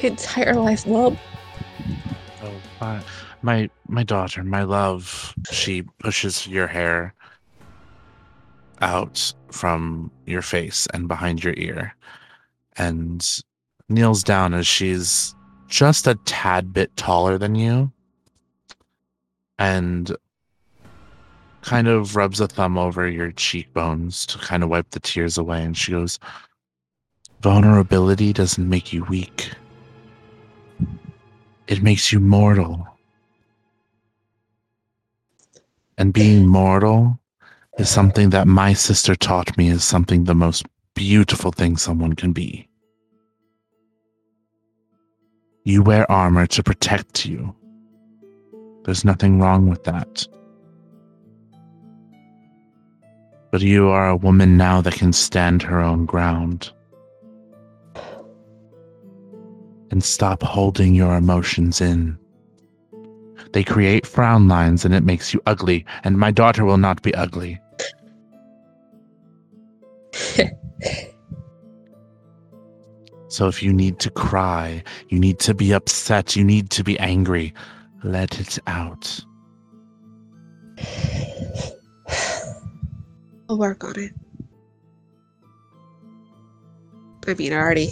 Entire life, Mom. Oh, my, my my daughter, my love. She pushes your hair out from your face and behind your ear, and kneels down as she's just a tad bit taller than you, and kind of rubs a thumb over your cheekbones to kind of wipe the tears away. And she goes, "Vulnerability doesn't make you weak." It makes you mortal. And being mortal is something that my sister taught me is something the most beautiful thing someone can be. You wear armor to protect you. There's nothing wrong with that. But you are a woman now that can stand her own ground. and stop holding your emotions in. They create frown lines and it makes you ugly, and my daughter will not be ugly. *laughs* so if you need to cry, you need to be upset, you need to be angry, let it out. I'll work on it. I mean, I already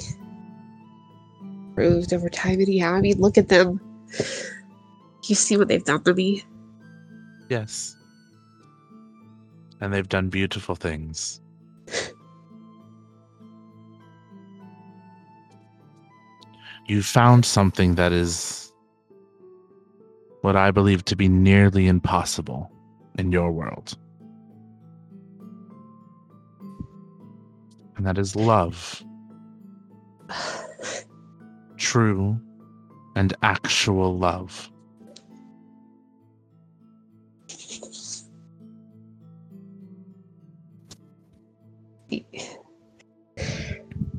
improved over time anyhow. I mean, look at them. You see what they've done to me. Yes. And they've done beautiful things. you found something that is what I believe to be nearly impossible in your world. And that is love. *sighs* True and actual love.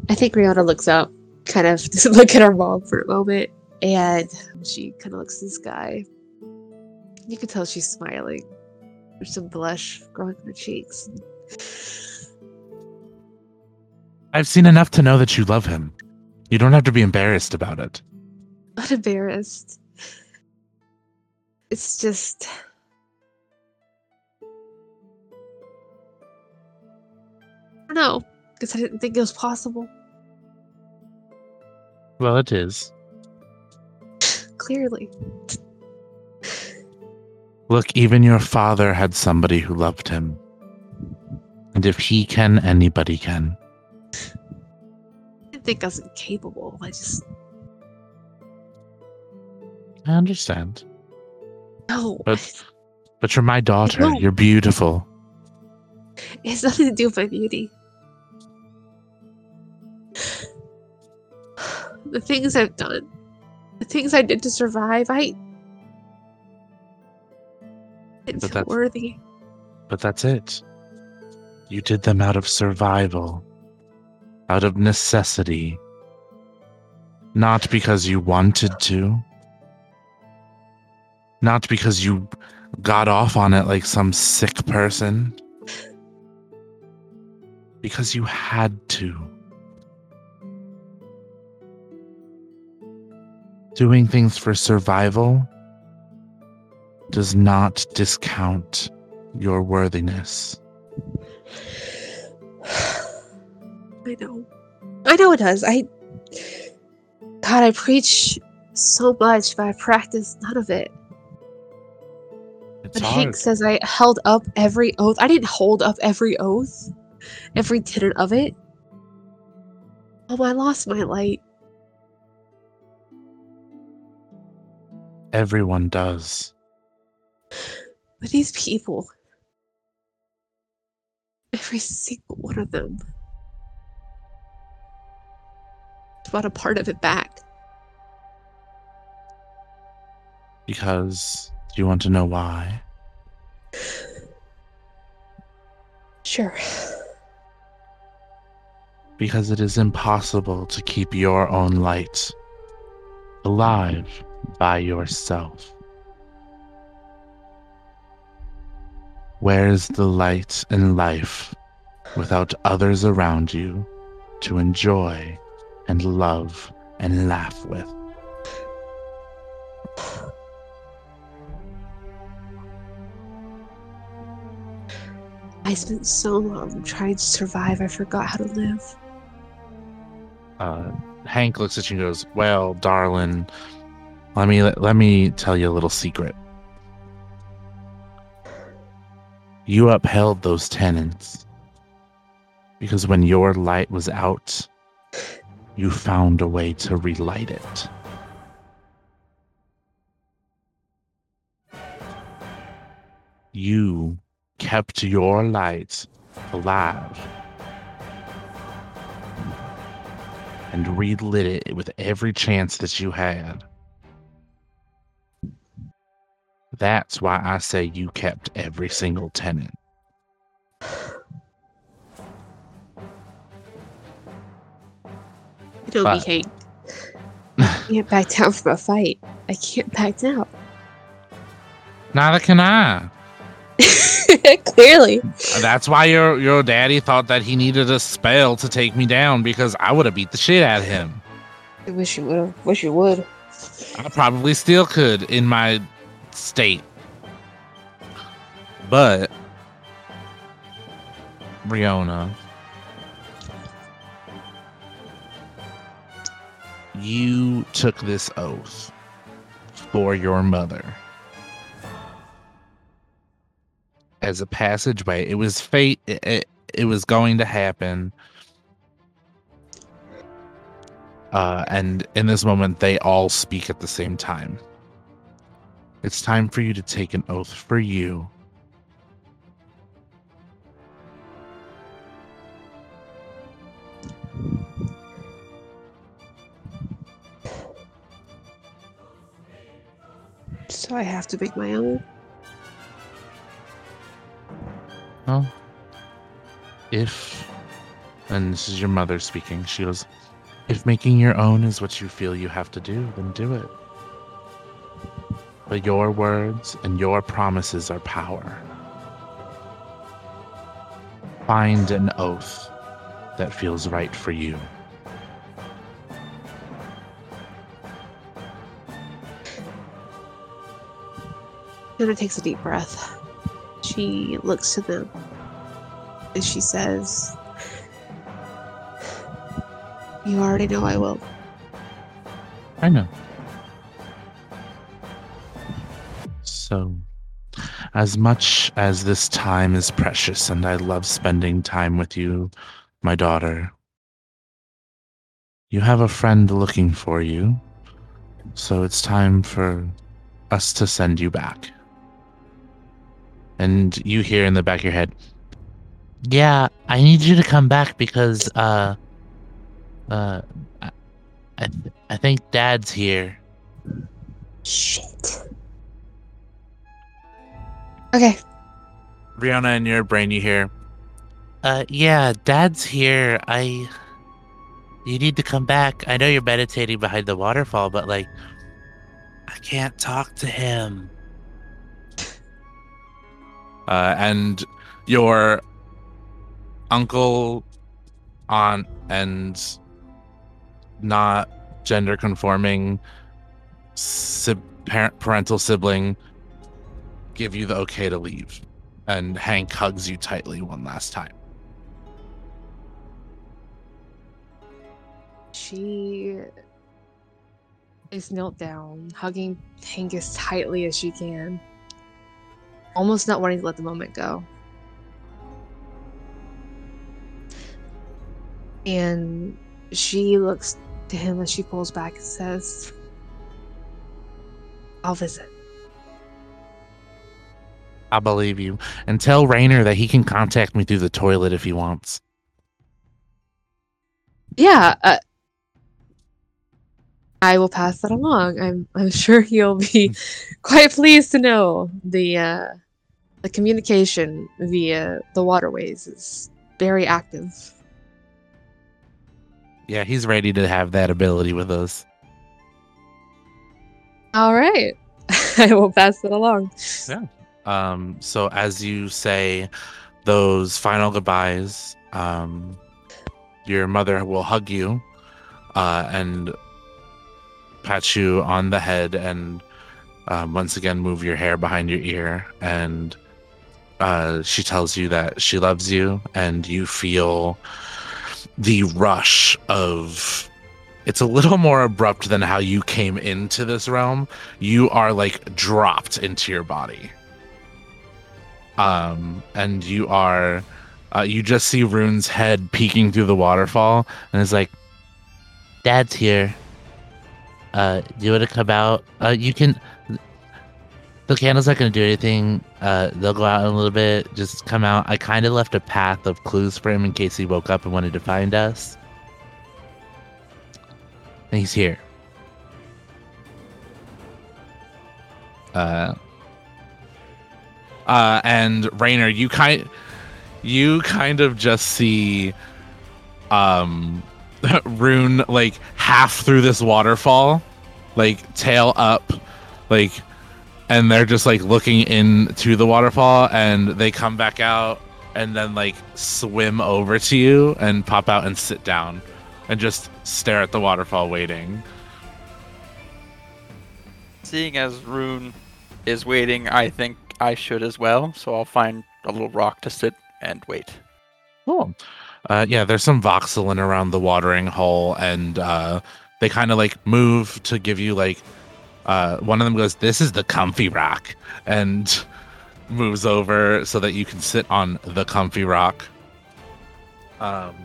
I think Riona looks up, kind of *laughs* look at her mom for a moment, and she kind of looks at this guy. You can tell she's smiling. There's some blush growing on her cheeks. I've seen enough to know that you love him. You don't have to be embarrassed about it. Not embarrassed. It's just. I don't know, because I didn't think it was possible. Well, it is. Clearly. Look, even your father had somebody who loved him. And if he can, anybody can. I didn't think I was incapable. I just I understand. no. But but you're my daughter. know. You're beautiful. It has nothing to do with my beauty. *sighs* The things I've done, the things I did to survive, I didn't But feel worthy. But that's it. You did them out of survival, out of necessity, not because you wanted to, not because you got off on it like some sick person, because you had to. Doing things for survival does not discount your worthiness. *sighs* I know. I know it does. I God, I preach so much, but I practice none of it. It's When hard. Hank says I held up every oath, I didn't hold up every oath, every tenet of it. Oh, I lost my light. Everyone does. But these people, every single one of them, brought a part of it back. Because do you want to know why? Sure. Because it is impossible to keep your own light alive by yourself. Where is the light in life without others around you to enjoy and love and laugh with? I spent so long trying to survive, I forgot how to live. uh, Hank looks at you and goes, "Well, darling, let me let me tell you a little secret. You upheld those tenets because when your light was out, you found a way to relight it. You kept your light alive." and relit it with every chance that you had. That's why I say you kept every single tenet. You know But- me, Hank. I can't back down from a fight. I can't back down. Neither can I. *laughs* Clearly. That's why your your daddy thought that he needed a spell to take me down because I would have beat the shit out of him. I wish you would have. Wish you would. I probably still could in my state. But Riona, you took this oath for your mother as a passageway. It was fate. It, it, it was going to happen. Uh, and in this moment, they all speak at the same time. It's time for you to take an oath for you. So I have to make my own. Well, if, and this is your mother speaking, she goes, if making your own is what you feel you have to do, then do it. But your words and your promises are power. Find an oath that feels right for you. Anna takes a deep breath. She looks to them and she says, You already know I will. I know. So, as much as this time is precious and I love spending time with you, my daughter, you have a friend looking for you. So it's time for us to send you back. And you hear in the back of your head, yeah, I need you to come back because, uh, uh, I, th- I think Dad's here. Shit. Okay. Riona, in your brain, you hear, uh, yeah, Dad's here. I, you need to come back. I know you're meditating behind the waterfall, but like, I can't talk to him. Uh, and your uncle, aunt, and not gender conforming sib- parent, parental sibling give you the okay to leave. And Hank hugs you tightly one last time. She is knelt down, hugging Hank as tightly as she can, almost not wanting to let the moment go. And she looks to him as she pulls back and says, I'll visit. I believe you. And tell Rainer that he can contact me through the toilet if he wants. Yeah, uh, I will pass that along. I'm I'm sure he'll be *laughs* quite pleased to know the uh, the communication via the waterways is very active. Yeah, he's ready to have that ability with us. All right, *laughs* I will pass it along. Um, so as you say those final goodbyes, um, your mother will hug you uh, and pat you on the head and um, once again move your hair behind your ear. And uh, she tells you that she loves you, and you feel the rush of. It's a little more abrupt than how you came into this realm. You are like dropped into your body um, and you are uh, you just see Rune's head peeking through the waterfall, and it's like, "Dad's here. Uh, do you want to come out? Uh, you can. The candle's not to do anything. Uh, they'll go out in a little bit. Just come out. I kind of left a path of clues for him in case he woke up and wanted to find us. And he's here. Uh, uh, and Rainer, you kind you kind of just see um *laughs* Rune like half through this waterfall, like tail up, like and they're just like looking into the waterfall and they come back out and then like swim over to you and pop out and sit down and just stare at the waterfall waiting. Seeing as Rune is waiting, I think I should as well. So I'll find a little rock to sit and wait. Cool. Uh, yeah, there's some voxelin around the watering hole, and uh, they kind of like move to give you like. Uh, one of them goes, "This is the comfy rock," and moves over so that you can sit on the comfy rock. Um,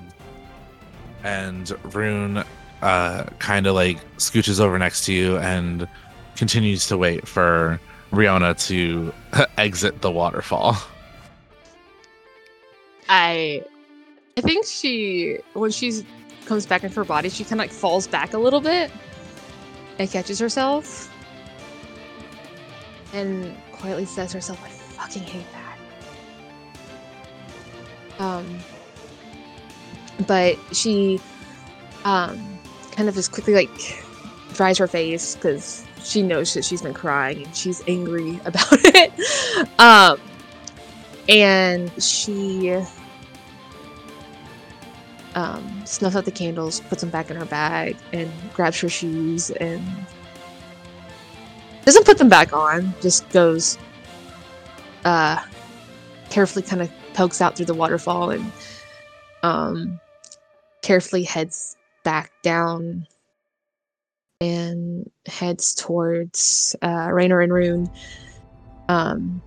and Rune uh, kind of like scooches over next to you and continues to wait for Riona to *laughs* exit the waterfall. I, I think she when she comes back into her body, she kind of like falls back a little bit and catches herself, and quietly says herself, "I fucking hate that." Um, but she, um, kind of just quickly like dries her face because she knows that she's been crying and she's angry *laughs* about it. um, and she um, snuffs out the candles, puts them back in her bag, and grabs her shoes and doesn't put them back on. Just goes, uh, carefully kind of pokes out through the waterfall and um, carefully heads back down and heads towards uh, Raynor and Rune. Um,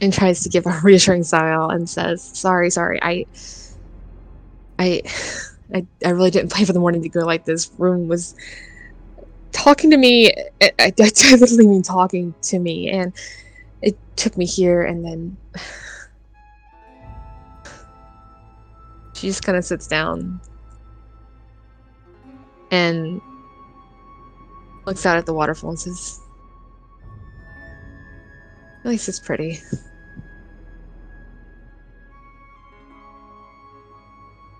and tries to give a *laughs* reassuring smile and says, "Sorry, sorry. I, I, *sighs* I, I really didn't plan for the morning to go like this. Rune was talking to me. I, I, *laughs* I literally mean talking to me, and it took me here, and then." *sighs* She just kind of sits down and looks out at the waterfall and says, At least it's pretty.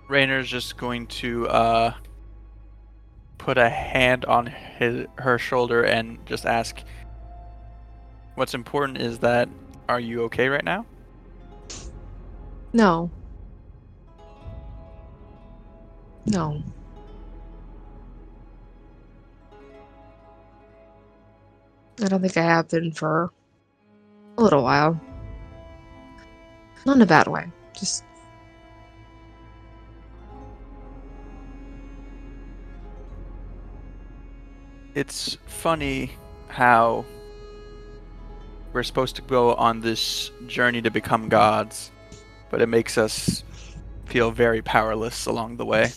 Raynor's just going to uh, put a hand on his her shoulder and just ask, "What's important is that are you okay right now?" No. No. I don't think I have been for a little while. Not in a bad way. Just It's funny how we're supposed to go on this journey to become gods, but it makes us feel very powerless along the way.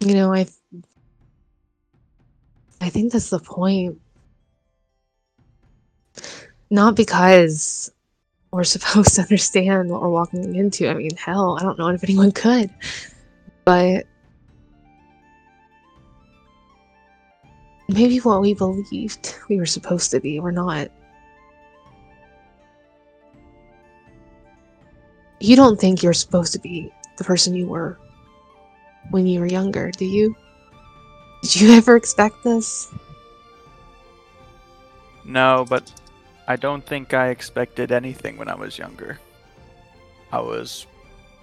You know, I I think that's the point. Not because we're *laughs* supposed to understand what we're walking into. I mean, hell, I don't know if anyone could. But maybe what we believed we were supposed to be, we're not. You don't think you're supposed to be the person you were when you were younger, do you? Did you ever expect this? No, but I don't think I expected anything when I was younger. I was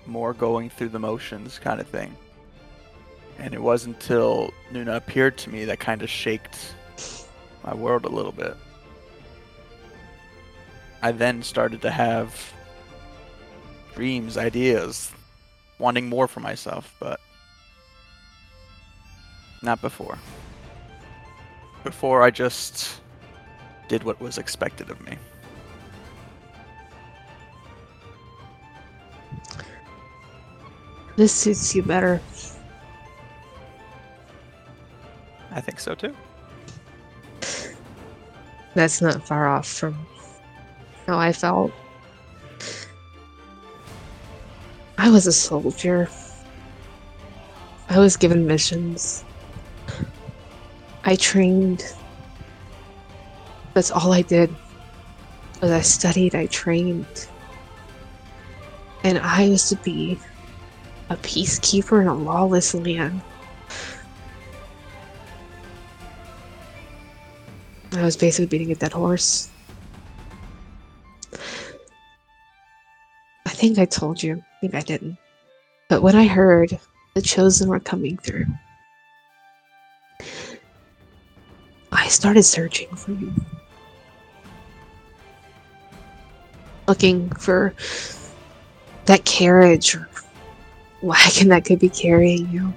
more going through the motions kind of thing. And it wasn't until Nuna appeared to me that kind of shaked my world a little bit. I then started to have dreams, ideas, wanting more for myself, but not before. Before I just did what was expected of me. This suits you better. I think so too. That's not far off from how I felt. I was a soldier. I was given missions. I trained. That's all I did. Was I studied, I trained. And I was to be a peacekeeper in a lawless land. I was basically beating a dead horse. I think I told you. I think I didn't. But when I heard the chosen were coming through, started searching for you. Looking for that carriage or wagon that could be carrying you.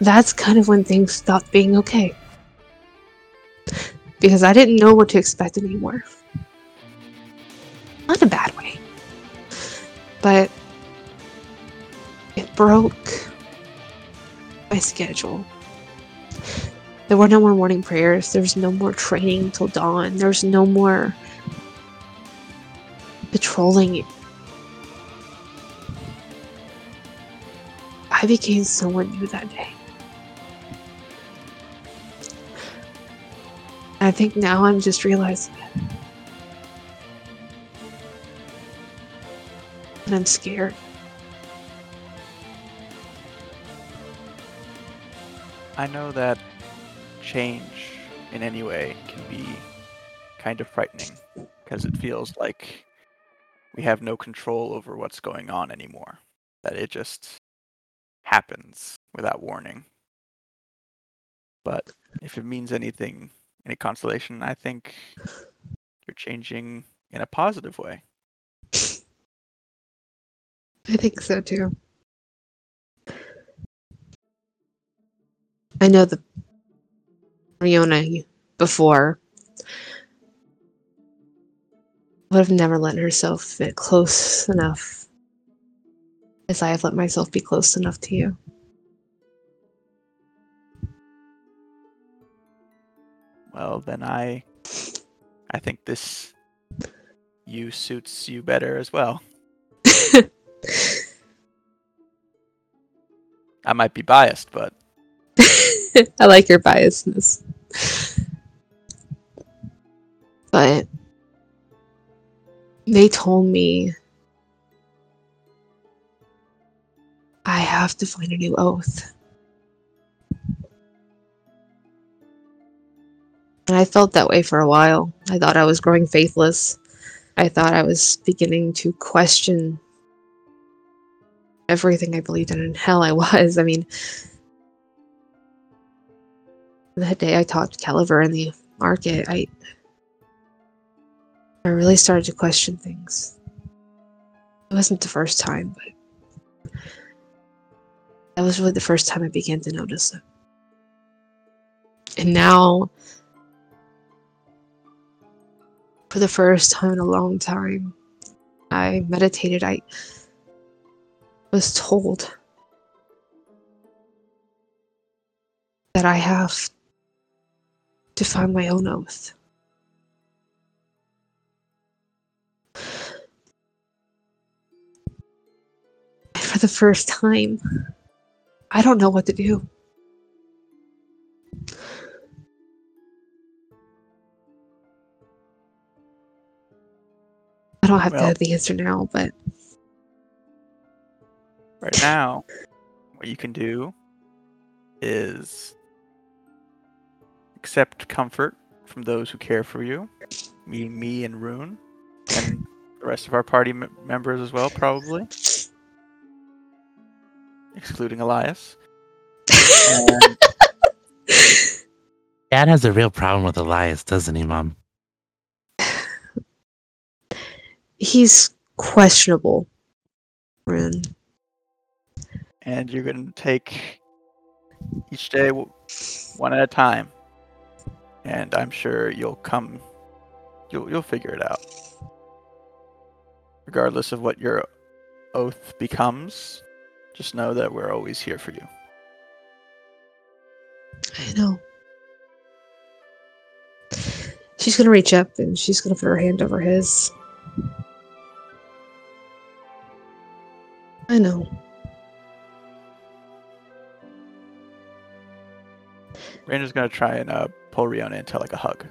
That's kind of when things stopped being okay. Because I didn't know what to expect anymore. Not a bad way. But broke my schedule. There were no more morning prayers. There was no more training till dawn. There was no more patrolling. I became someone new that day. I think now I'm just realizing it. And I'm scared. I know that change in any way can be kind of frightening because it feels like we have no control over what's going on anymore. That it just happens without warning. But if it means anything, any consolation, I think you're changing in a positive way. *laughs* I think so too. I know the Riona before would have never let herself get close enough as I have let myself be close enough to you. Well, then I I think this you suits you better as well. *laughs* I might be biased, but *laughs* I like your biasness. But they told me I have to find a new oath. And I felt that way for a while. I thought I was growing faithless. I thought I was beginning to question everything I believed in. And hell, I was. I mean, that day I talked to Caliver in the market, I I really started to question things. It wasn't the first time, but that was really the first time I began to notice it. And now, for the first time in a long time, I meditated. I was told that I have to find my own oath. And for the first time, I don't know what to do. I don't have to Well- have the answer now, but right now, what you can do is accept comfort from those who care for you, meaning me and Rune, and the rest of our party m- members as well, probably, excluding Elias. And *laughs* Dad has a real problem with Elias, doesn't he, Mom? he's questionable. Rune. and you're going to take each day one at a time and i'm sure you'll come you'll you'll figure it out regardless of what your oath becomes just know that we're always here for you I know. She's gonna reach up and she's gonna put her hand over his. I know. Rainer's going to try and uh, pull Riona into like a hug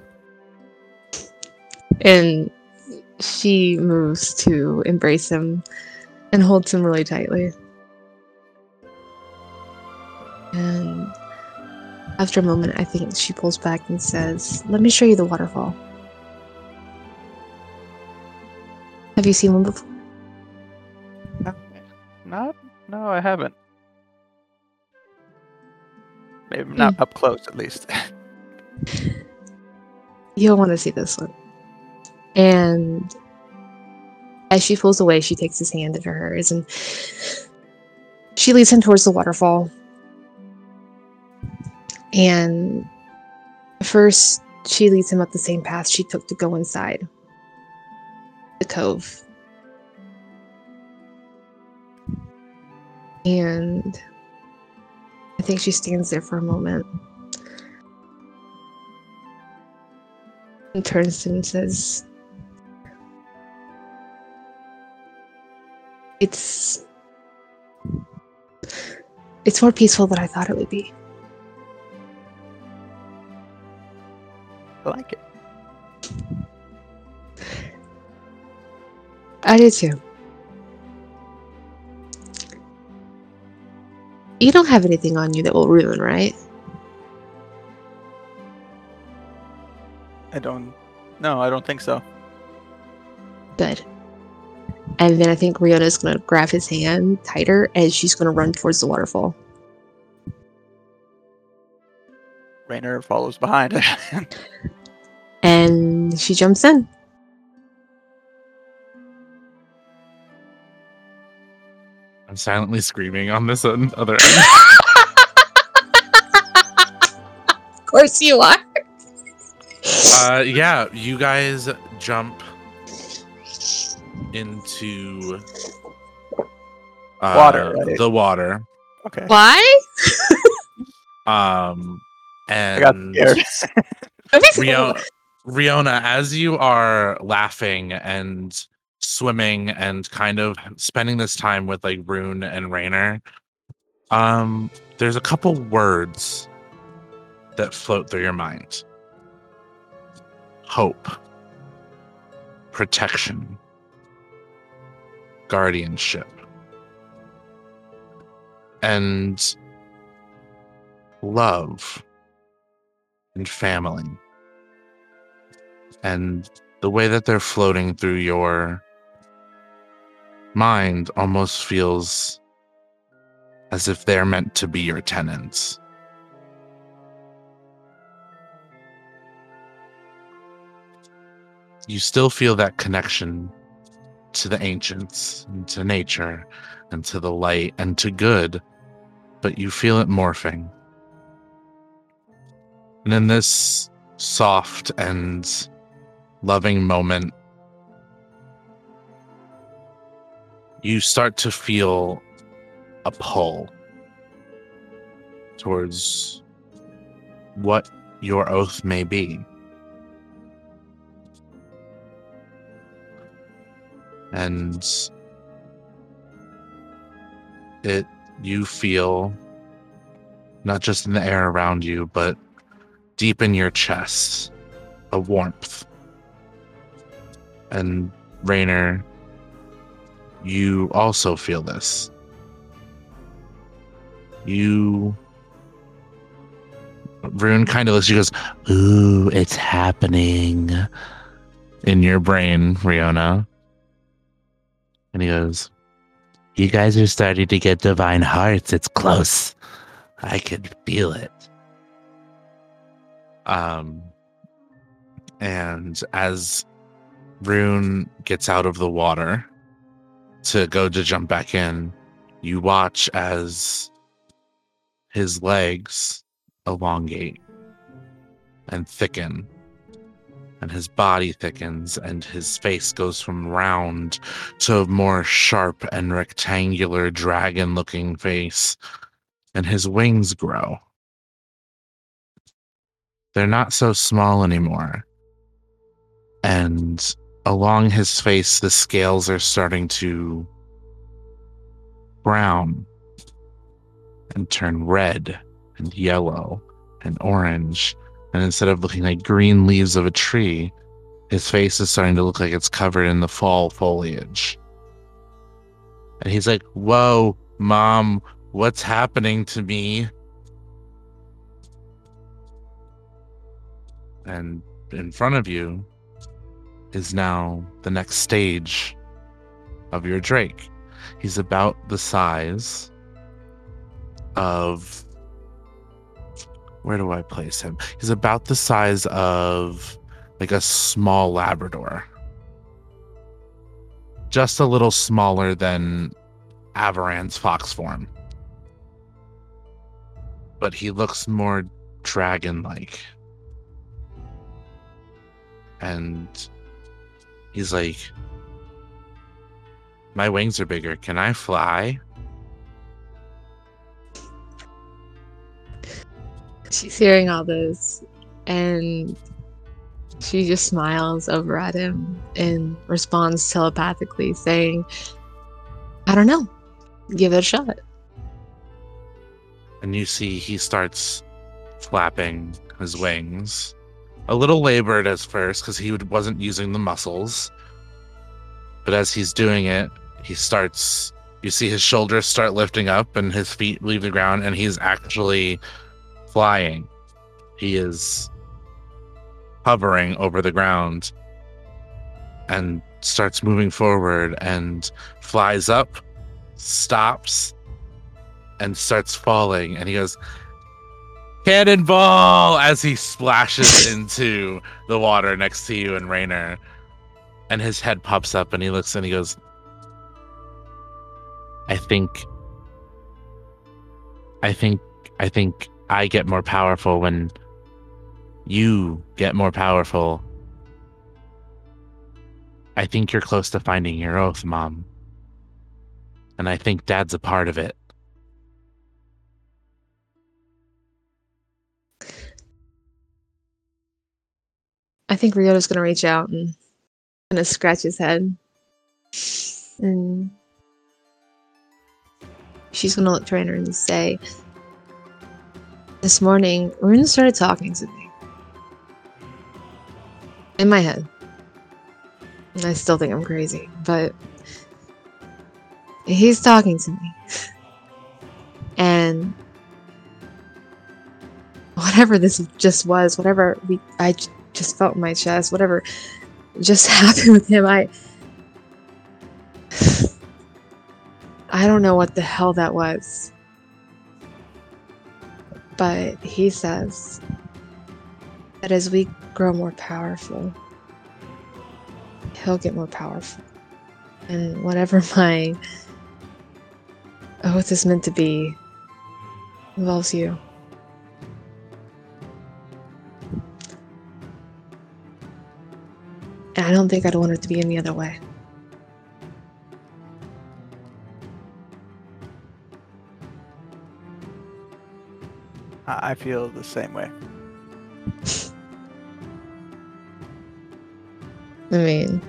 And she moves to embrace him and holds him really tightly. And after a moment, I think she pulls back and says, Let me show you the waterfall. Have you seen one before? not no i haven't maybe hmm. not up close at least *laughs* You'll want to see this one. And as she pulls away, she takes his hand into hers and she leads him towards the waterfall. And first, she leads him up the same path she took to go inside the cove. And I think she stands there for a moment. And turns to him and says, It's. It's more peaceful than I thought it would be. i like it I do too. You don't have anything on you that will ruin, right? I don't. No, I don't think so. Good. And then I think Riona's gonna grab his hand tighter and she's gonna run towards the waterfall. Rainer follows behind. *laughs* and she jumps in. I'm silently screaming on this other *laughs* end. of course you are uh, yeah, you guys jump into uh, Water, right? the water. Okay. Why? Um, I got and scared. *laughs* Rio- Riona, as you are laughing and swimming and kind of spending this time with like Rune and Rainer, um, there's a couple words that float through your mind. Hope, protection, guardianship, and love and family and the way that they're floating through your mind almost feels as if they're meant to be your tenets. You still feel that connection to the ancients and to nature and to the light and to good, but you feel it morphing. And in this soft and loving moment, you start to feel a pull towards what your oath may be. And it, you feel not just in the air around you, but deep in your chest, a warmth. And Rainer, you also feel this. You. Rune kind of looks, she goes, Ooh, it's happening in your brain, Riona. And he goes, You guys are starting to get divine hearts. It's close. I can feel it. Um, and as Rune gets out of the water to go to jump back in, you watch as his legs elongate and thicken, and his body thickens, and his face goes from round to a more sharp and rectangular dragon looking face, and his wings grow. They're not so small anymore. And along his face, the scales are starting to brown and turn red and yellow and orange. And instead of looking like green leaves of a tree, his face is starting to look like it's covered in the fall foliage. And he's like, Whoa, mom, what's happening to me? And in front of you is now the next stage of your Drake. He's about the size of. Where do I place him? He's about the size of like a small Labrador. Just a little smaller than Avaran's fox form. But he looks more dragon like. And he's like, My wings are bigger. Can I fly? She's hearing all this and she just smiles over at him and responds telepathically, saying, I don't know. Give it a shot. and you see he starts flapping his wings a little labored at first because he wasn't using the muscles but as he's doing it he starts you see his shoulders start lifting up and his feet leave the ground and he's actually flying. He is hovering over the ground and starts moving forward and flies up stops and starts falling. And he goes cannonball! as he splashes *laughs* into the water next to you and Rainer and his head pops up and he looks and he goes I think I think I think I get more powerful when you get more powerful. I think you're close to finding your oath, Mom. And I think Dad's a part of it. I think Riona's gonna reach out and gonna scratch his head. And she's gonna look to Rainer and say, This morning, Rune started talking to me. In my head. And I still think I'm crazy, but he's talking to me. *laughs* And whatever this just was, whatever we I just felt in my chest, whatever just *laughs* happened with him, I *sighs* I don't know what the hell that was. But he says that as we grow more powerful, he'll get more powerful. And whatever *laughs* my oath is meant to be involves you. And I don't think I'd want it to be any other way. I I feel the same way. I mean,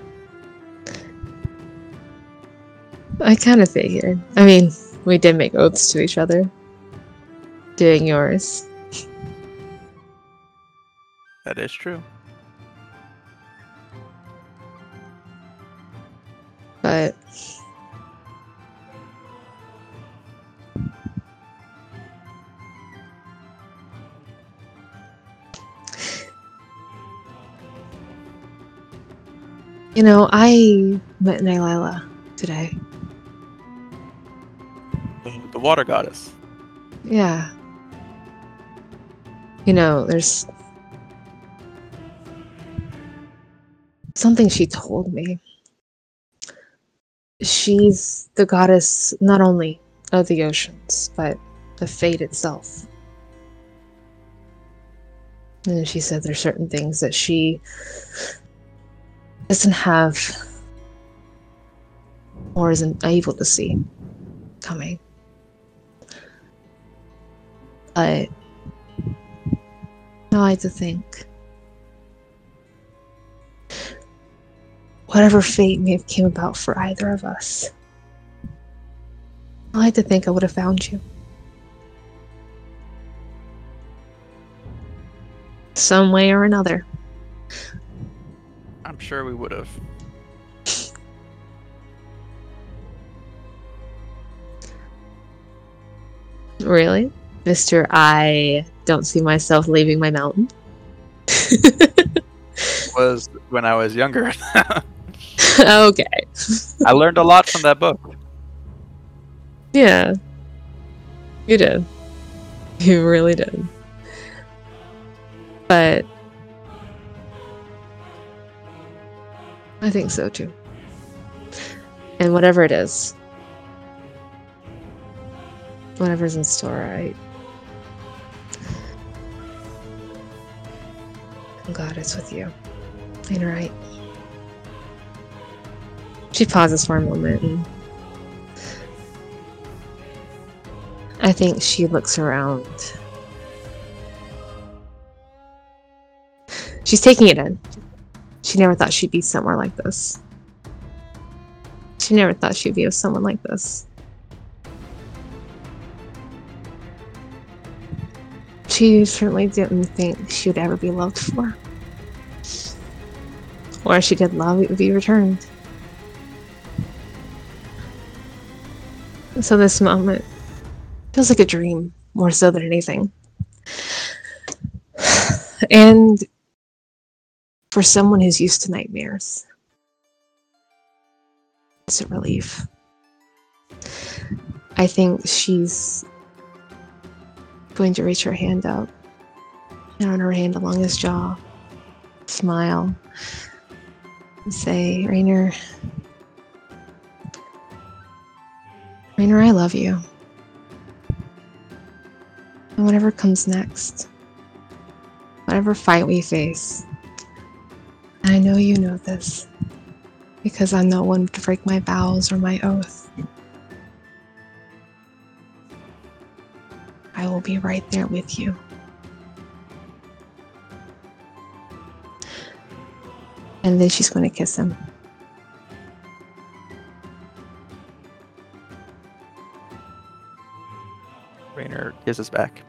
I kind of figured. I mean, we did make oaths to each other. Doing yours. That is true. But you know, I met Nailila today. The, the water goddess. Yeah. You know, there's something she told me. She's the goddess not only of the oceans, but of fate itself. And she said there's certain things that she doesn't have or isn't able to see coming. I like to think whatever fate may have came about for either of us. I had to think I would have found you. Some way or another. I'm sure we would have. Really? Mr. I don't see myself leaving my mountain. *laughs* Was when I was younger. *laughs* okay. I learned a lot from that book. Yeah. You did. You really did. But I think so too. And whatever it is, whatever's in store, I. I'm glad it's with you. It right? She pauses for a moment and I think she looks around. She's taking it in. She never thought she'd be somewhere like this. She never thought she'd be with someone like this. She certainly didn't think she would ever be loved for. Or if she did love, it would be returned. So this moment feels like a dream more so than anything. *sighs* And for someone who's used to nightmares, it's a relief. I think she's going to reach her hand up and run her hand along his jaw, smile, and say, Rainer, Rainer, I love you. And whatever comes next, whatever fight we face, I know you know this because I'm not one to break my vows or my oath. I will be right there with you. And then she's going to kiss him. Rainer kisses back.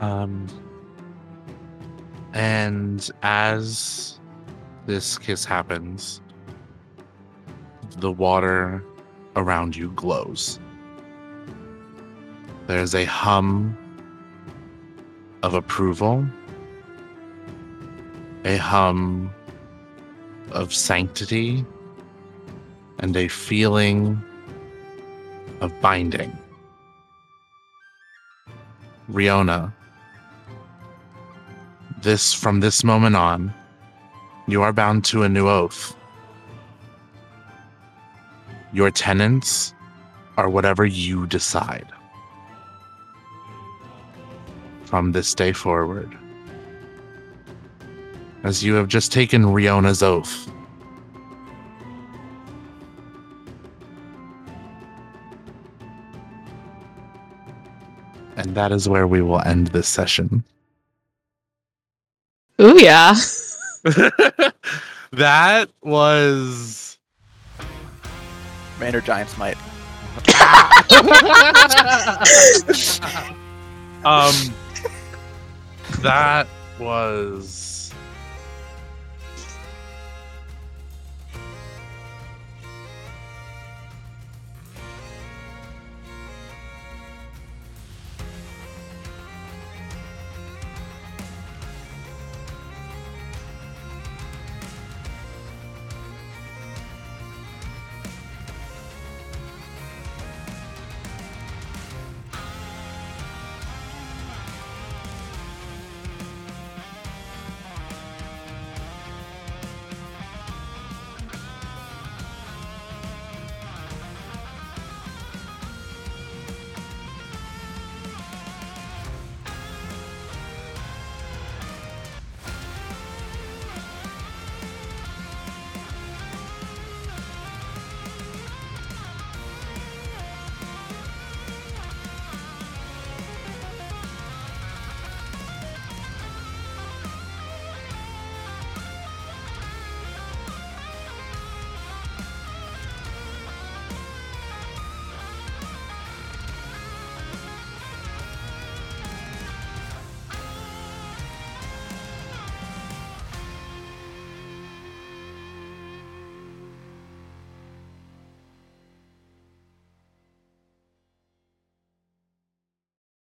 Um, and as this kiss happens, the water around you glows. There's a hum of approval, a hum of sanctity, and a feeling of binding. Riona, this from this moment on, you are bound to a new oath. Your tenets are whatever you decide. From this day forward. As you have just taken Riona's oath. And that is where we will end this session. Ooh, yeah. *laughs* that was Rainer Giant's *laughs* might. um that was